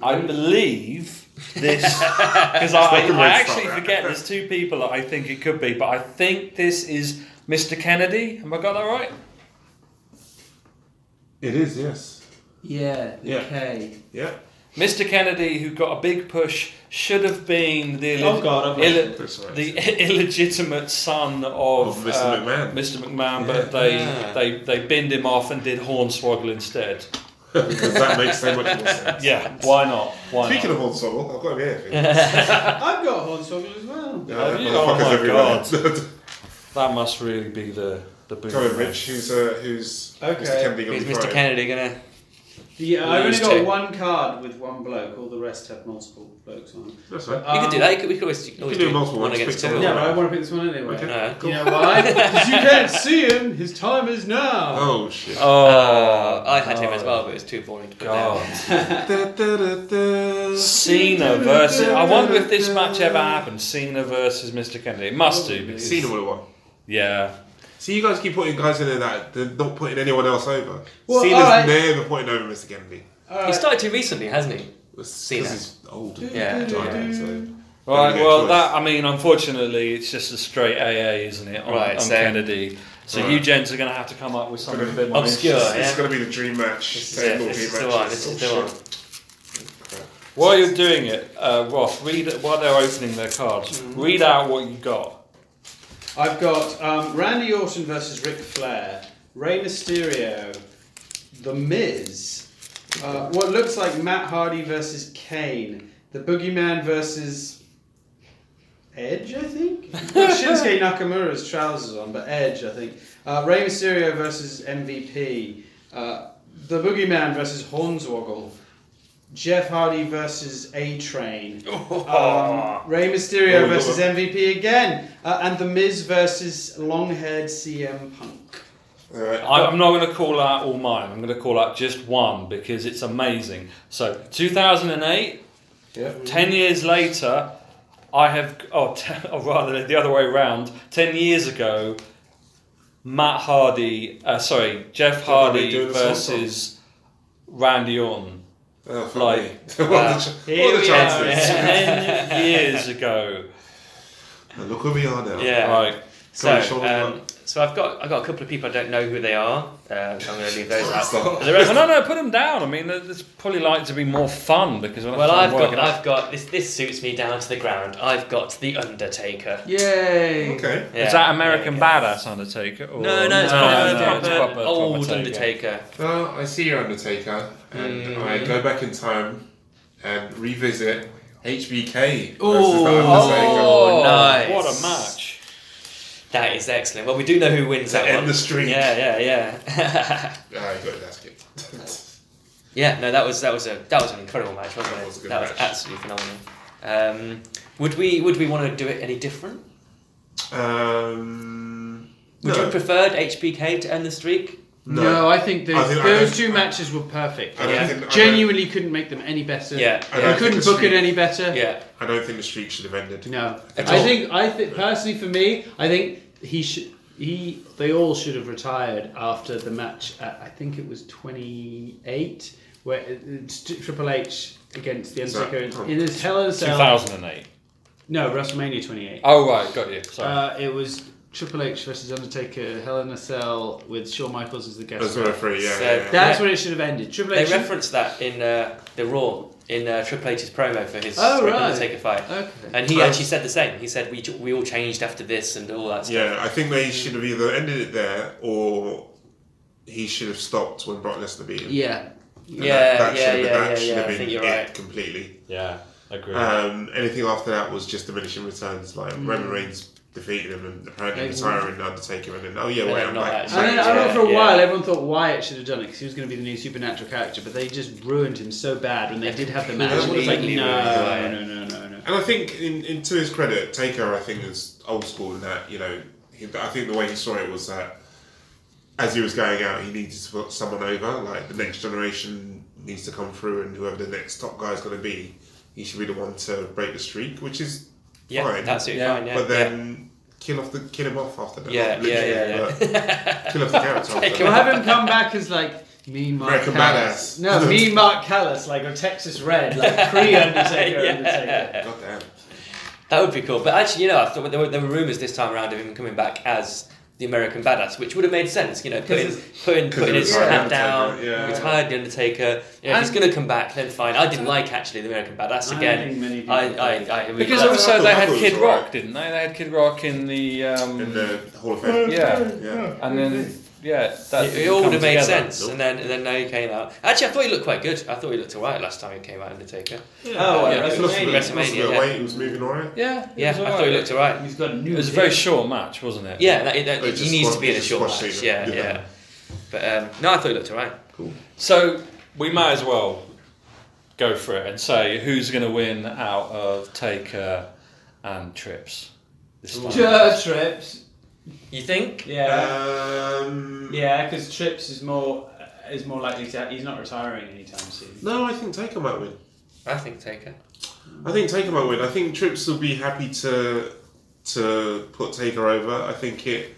I believe this because I, Fucking I actually forget there's two people that I think it could be, but I think this is Mr. Kennedy. Have I got that right? It is, yes. Yeah. The Yeah. K. Yeah. Mr. Kennedy, who got a big push, should have been the Oh, God, I've got ille- That's right. the illegitimate son of, Of Mr. uh, McMahon. Mr. McMahon, but they, Yeah. they they binned him off and did Hornswoggle instead. because that makes so much more sense. Yeah, why not? Why Speaking not? of Hornswoggle, I've got him here. I've got Hornswoggle as well. Yeah, Have you? motherfucker's Oh my everywhere. That must really be the the boot. Come Rich. Who's, uh, who's Okay. Mr. Kennedy going Is to Mr. Kennedy gonna? Yeah, I've only Lose got two. one card with one bloke. All the rest have multiple blokes on. That's right. You could do that. You could, we could always, you could always do do, multiple one ones, against pick two. someone. Yeah, but I want to pick this one anyway. Okay. No. You know why? Because you can't see him. His time is now. Oh, shit. Oh, I had him as well, but it was too boring to put God. down. Da. Cena versus. I wonder if this match ever happened. Cena versus Mr. Kennedy. It must do. Because, Cena would have won. Yeah. See, you guys keep putting guys in there that they're not putting anyone else over. Well, Cena's alright. never putting over Mr. Kennedy. He started to recently, hasn't he? Because Cena. he's old. Yeah. and giant, so. Right. Well, that. I mean, unfortunately, it's just a straight AA, isn't it? On, Right, on so- Kennedy. So Right. you gents are going to have to come up with something a bit more Obscure. It's yeah. going to be the dream match. This is Ten it. This is the one. This is the Oh, one. While you're doing it, uh, Ross, read while they're opening their cards. Mm-hmm. Read out what you got. I've got um, Randy Orton versus Ric Flair, Rey Mysterio, The Miz, uh, what looks like Matt Hardy versus Kane, The Boogeyman versus Edge, I think. Got Shinsuke Nakamura's trousers on, but Edge, I think. Uh, Rey Mysterio versus MVP, uh, The Boogeyman versus Hornswoggle. Jeff Hardy versus A Train. Um, Rey Mysterio Oh, versus yeah. MVP again. Uh, and The Miz versus long haired CM Punk. Alright. I- I'm not going to call out all mine. I'm going to call out just one because it's amazing. So, 2008, Yep. 10 years later, I have, oh, t- or rather the other way around, 10 years ago, Matt Hardy, uh, sorry, Jeff Hardy Hardy doing the song versus Randy Orton. Oh, Like, what the, ch- what the chances? 10 years ago. And Look where we are now. Yeah. Right. So, on, um? So I've got I've got a couple of people I don't know who they are. Uh, I'm going to leave those out. Stop. But the rest- Well, no, no, put them down. I mean, it's probably like to be more fun because well, I I've got. I've got this. This suits me down to the ground. I've got the Undertaker. Yay! Okay. Yeah, Is that American yeah, Badass Undertaker? Or No, no, it's no, proper, no, proper, it's proper- old proper Undertaker. Well, I see your Undertaker, and Mhm. I go back in time and revisit HBK versus Ooh. the Undertaker. Oh, nice. What a match! That is excellent. Well, we do know who wins To that one. the streak. Yeah, yeah, yeah. Ah, you got it, that's good. yeah, no, that was that was a that was an incredible match, wasn't That it? was that match. was absolutely phenomenal. Um, would we would we want to do it any different? um, Would no. you preferred HBK to end the streak? No, I think, those, I think- I those don't- two matches were perfect. I don't Yeah. think- I don't- Genuinely couldn't make them any better. Yeah, I You don't yeah, couldn't think the book it streak- any better. yeah. I don't think the streak should have ended. No, At I all. think I think personally for me, I think he should. He they all should have retired after the match. At, I think it was twenty eight, where it- it's T- Triple H against the Is that- Undertaker in his Hell in a Cell. 2008. No, WrestleMania twenty eight. Oh right, got you. Sorry. Uh, it was Triple H versus Undertaker, Hell in a Cell with Shawn Michaels as the guest. As a referee, yeah. So- yeah, yeah. That's Yeah. when it should have ended. Triple H. should- referenced that in uh, the Raw in uh, Triple H's promo for his Oh, right. Undertaker fight, Okay. and he Oh. actually said the same. He said we we all changed after this and all that stuff. Yeah, I think they should have either ended it there or he should have stopped when Brock Lesnar beat him. Yeah. And Yeah, that, that yeah, should have been, yeah, that yeah, yeah, I think you're right. completely. yeah, agree. Um, anything after that was just diminishing returns. Like Mm. Roman Reigns defeated him and apparently They- retiring the Undertaker, and then oh yeah, wait, then I'm not back. actually. And then I Yeah, remember for a yeah. while everyone thought Wyatt should have done it because he was going to be the new supernatural character, but they just ruined him so bad when they did have the match. It was like, no, no, no, no, no, no. And I think, in, in to his credit, Taker, I think is old school in that you know, he, I think the way he saw it was that as he was going out, he needed to put someone over. Like the next generation needs to come through, and whoever the next top guy is going to be, he should be the one to break the streak, which is Yeah, fine. absolutely Yeah. fine. Yeah, but then kill off the kill him off after that. yeah, yeah, yeah, yeah. Kill off the character. Take after him We'll have him come back as like me, Mark American Callous. Badass. No, me, Mark Callous, like a Texas Red, like pre Undertaker. Yeah. Undertaker. God damn. That would be cool. But actually, you know, I thought there were, there were rumours this time around of him coming back as the American Badass, which would have made sense. You know, putting it's- putting, 'Cause putting his retired hat down, yeah. retired the Undertaker. You know, if he's going to come back, then fine. I didn't like actually the American Badass again. think many I, I. I, because also thought- they I had thought it Kid Rock, alright. didn't they? They had Kid Rock in the um, In the Hall of Fame. yeah, Yeah. and then yeah, that it, it all would have made together. sense, and then and then now he came out. Actually, I thought he looked quite good. I thought he looked alright last time he came out Undertaker. Oh, Yeah, yeah, He lost a bit- WrestleMania, lost a bit yeah. weight, He was moving alright. Yeah, it Yeah, I alright. thought he looked alright. He's got a new. It was a very short match, wasn't it? Yeah, that, that, he just needs to be in a just short match. it, Yeah, yeah. yeah. But um, no, I thought he looked alright. Cool. So we might as well go for it and say who's going to win out of Taker and Trips. This time. Sure, Trips. You think? Yeah. Um, Yeah, because Trips is more is more likely to. He's not retiring anytime soon. No, I think Taker might win. I think Taker. I think Taker might win. I think Trips will be happy to to put Taker over. I think it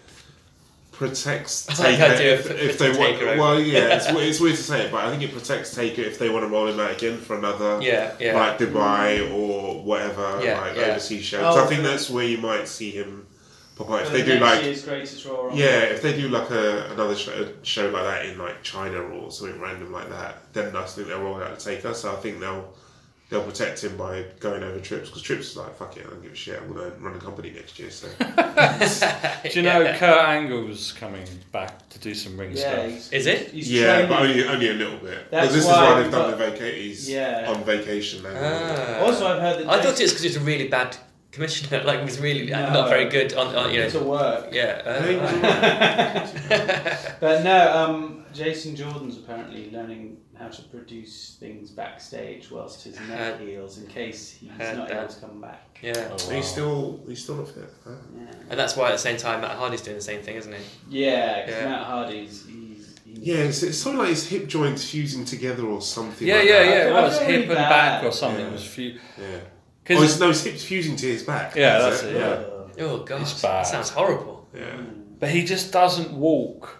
protects I like Taker if, if they putting want. Over. Well, yeah, it's, it's weird to say it, but I think it protects Taker if they want to roll him out again for another. Yeah, yeah. Like Dubai or whatever, Yeah, like yeah. overseas show. 'Cause I Oh, think that's where you might see him pop out. If they do like year's greatest Raw. on- yeah, if they do like a another show, show like that in like China or something random like that, then I think they'll roll out the Taker. So I think they'll they'll protect him by going over Trips because Trips is like fuck it, I don't give a shit. I'm gonna run a company next year. So Do you know Kurt Angle's coming back to do some ring Yeah, stuff? he's, Is it? He's yeah, training. but only only a little bit. That's Because this is why why we've they've done got- the vacate. He's Yeah. on vacation now. Ah. Also, I've heard that. I thought Jason- it was because he was a really bad commissioner. Like he was really uh, No. not very good on, on you to know. work. Yeah. uh, I think it was right. But no, um, Jason Jordan's apparently learning how to produce things backstage whilst his neck Heard- heals in case he's heard not that. able to come back. yeah. Oh, He's still he's still not fit. Huh? Yeah, And that's why at the same time Matt Hardy's doing the same thing, isn't he? yeah, 'cause Yeah. Matt Hardy's he's, he's Yeah, it's, it's something like his hip joints fusing together or something. Yeah, like yeah, that. yeah. It was hip and back or something. Yeah. It was few. Yeah. Oh, Because it's, no, his hips fusing to his back. Yeah, That's that's it, yeah. Oh god, It's bad. that sounds horrible. Yeah. but he just doesn't walk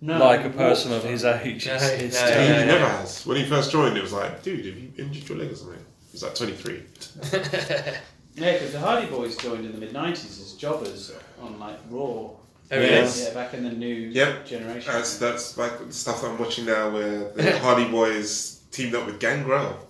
no, like a person of his age. No, It's, it's no, He yeah, yeah. never has. When he first joined, it was like, dude, have you injured your leg or something? He's like 23. Yeah, because the Hardy Boys joined in the mid '90s as jobbers on like Raw. Oh. Yes. Yeah, back in the new Yep. generation. That's that's like the stuff I'm watching now where the Hardy Boys teamed up with Gangrel.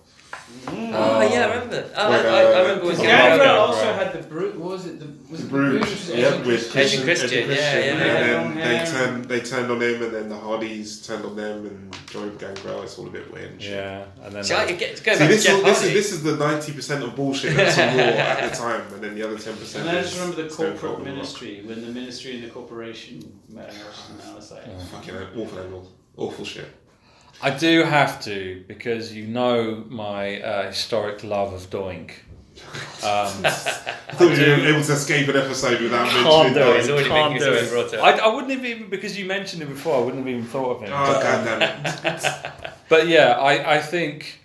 Oh yeah, I remember. Oh, I, With, I, I uh, remember when Gangrel Gangrel Gangrel. also had the Brood. What was it? The, was The it Brood, was yeah, with Asian Christian, Christian, yeah, yeah, and yeah. then Long they turned they turned on him, and then the Hardys turned on them and joined Gangrel. It's all a bit weird. Yeah, and then See, I, get, going See, back this, to is, Jeff this, is, this is the 90% of bullshit that's on Raw at the time, and then the other 10% And I just remember the corporate Cold Rock. ministry when the ministry and the corporation merged, and I was like, Fucking awful angle. Awful shit. I do have to because you know my uh, historic love of Doink. Um, thought you were able to escape an episode without Can't mentioning do it. He's already Can't been- he's do it. brought up. I, I wouldn't have even because you mentioned it before. I wouldn't have even thought of him. Oh, But- god damn it. But yeah, I, I think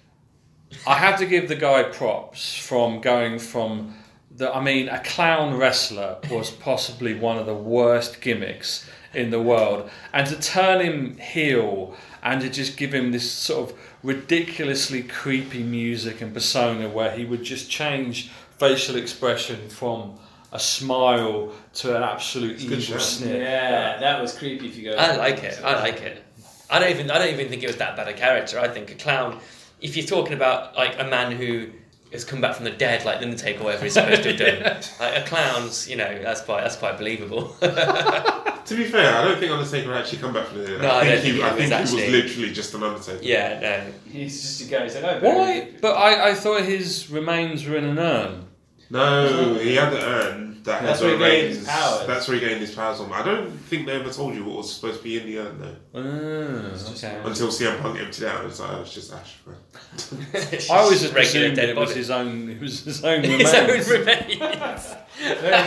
I have to give the guy props from going from the. I mean, a clown wrestler was possibly one of the worst gimmicks in the world, and to turn him heel and to just give him this sort of ridiculously creepy music and persona where he would just change facial expression from a smile to an absolute good evil shout. sneer. Yeah, that was creepy if you go. I like it. I like it. I don't even. I don't even think it was that bad a character. I think a clown. If you're talking about like a man who has come back from the dead, like the Undertaker, or whatever he's supposed to have done, like a clown's, you know, that's quite that's quite believable. To be fair, I don't think Undertaker actually come back from the dead. No, I don't think think he, he I was think he was literally just an Undertaker. yeah, no. He's just a guy. He's like, oh, Why? But I, I thought his remains were in an urn. No, he had the urn that That's where he gained his powers. That's where he gained his powers on. I don't think they ever told you what was supposed to be in the urn though. Oh, okay. Until CM Punk emptied out, it was like, oh, it's just ash. I always just Regular dead it was his own. It was his own His own remains. remains. very.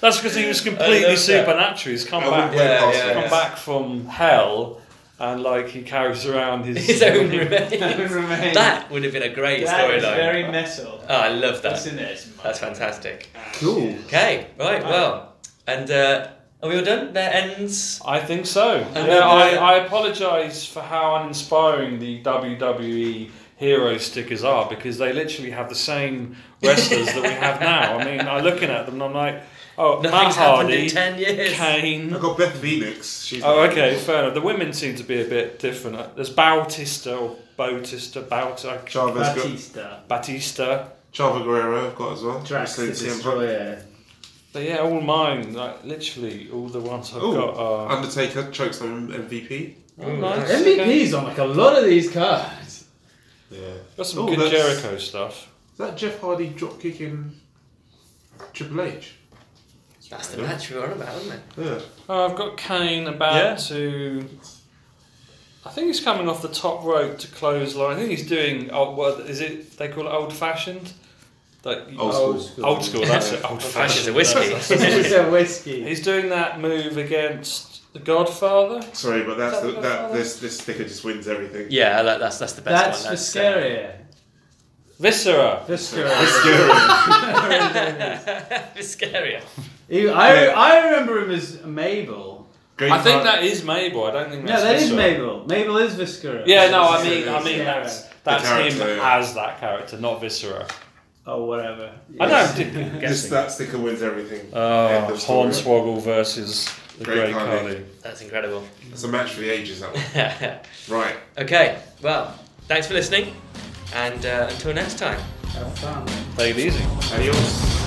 That's because he was completely that. supernatural. He's come I back, wouldn't put it Yeah, yeah, come yeah. back from hell, and like he carries around his His own remains. Remains. That would have been a great That is storyline. very metal. Oh, I love What's that. in That's fantastic. Cool. Okay, right, well, and uh, are we all done? That ends. I think so. And yeah, then, I, uh, I apologise for how uninspiring the WWE hero stickers are because they literally have the same wrestlers that we have now. I mean, I'm looking at them and I'm like, oh, Matt Nothing's happened Hardy, in ten years. Kane. I've got Beth Phoenix. She's Oh, okay, fair enough. The women seem to be a bit different. Uh, There's Bautista or Bautista, Bauta, Chavez got Batista. Batista. Chavo Guerrero. I've got as well. Drax the Wrestling CM Punk. Destroyer. But yeah, all mine, like literally all the ones I've Ooh, got are. Undertaker chokeslam MVP. Oh, nice. MVP's on like a lot of these cards. Yeah. Got some Oh, good that's- Jericho stuff. Is that Jeff Hardy drop kicking Triple H? That's the match we were on about, isn't it? Yeah. Oh, I've got Kane about Yeah. to. I think he's coming off the top rope to close line. I think he's doing. Oh, what is it? They call it old fashioned. Like Old oh, school. Old school. That's it. Old Old fashioned's fashioned. a whiskey. it's a whiskey. He's doing that move against the Godfather. Sorry, but that's that the, the that this this sticker just wins everything. Yeah, that, that's that's the best That's one. for scarier. Uh, Viscera. Viscera. Viscaria. He- I, I remember him as Mabel. Great I think that is Mabel. I don't think No, that's that is Viscera. Mabel. Mabel is Viscera. Yeah, no, I mean, I mean Yeah. that's that's character, him yeah. as that character, not Viscera. Oh, whatever. I know. I'm this, guessing. that sticker wins everything. End Oh, of story. Hornswoggle versus the Great Great Khali. Khali. That's incredible. It's a match for the ages. That one. Right. okay, well, thanks for listening, and uh, until next time. Have fun. Take it easy. Adios.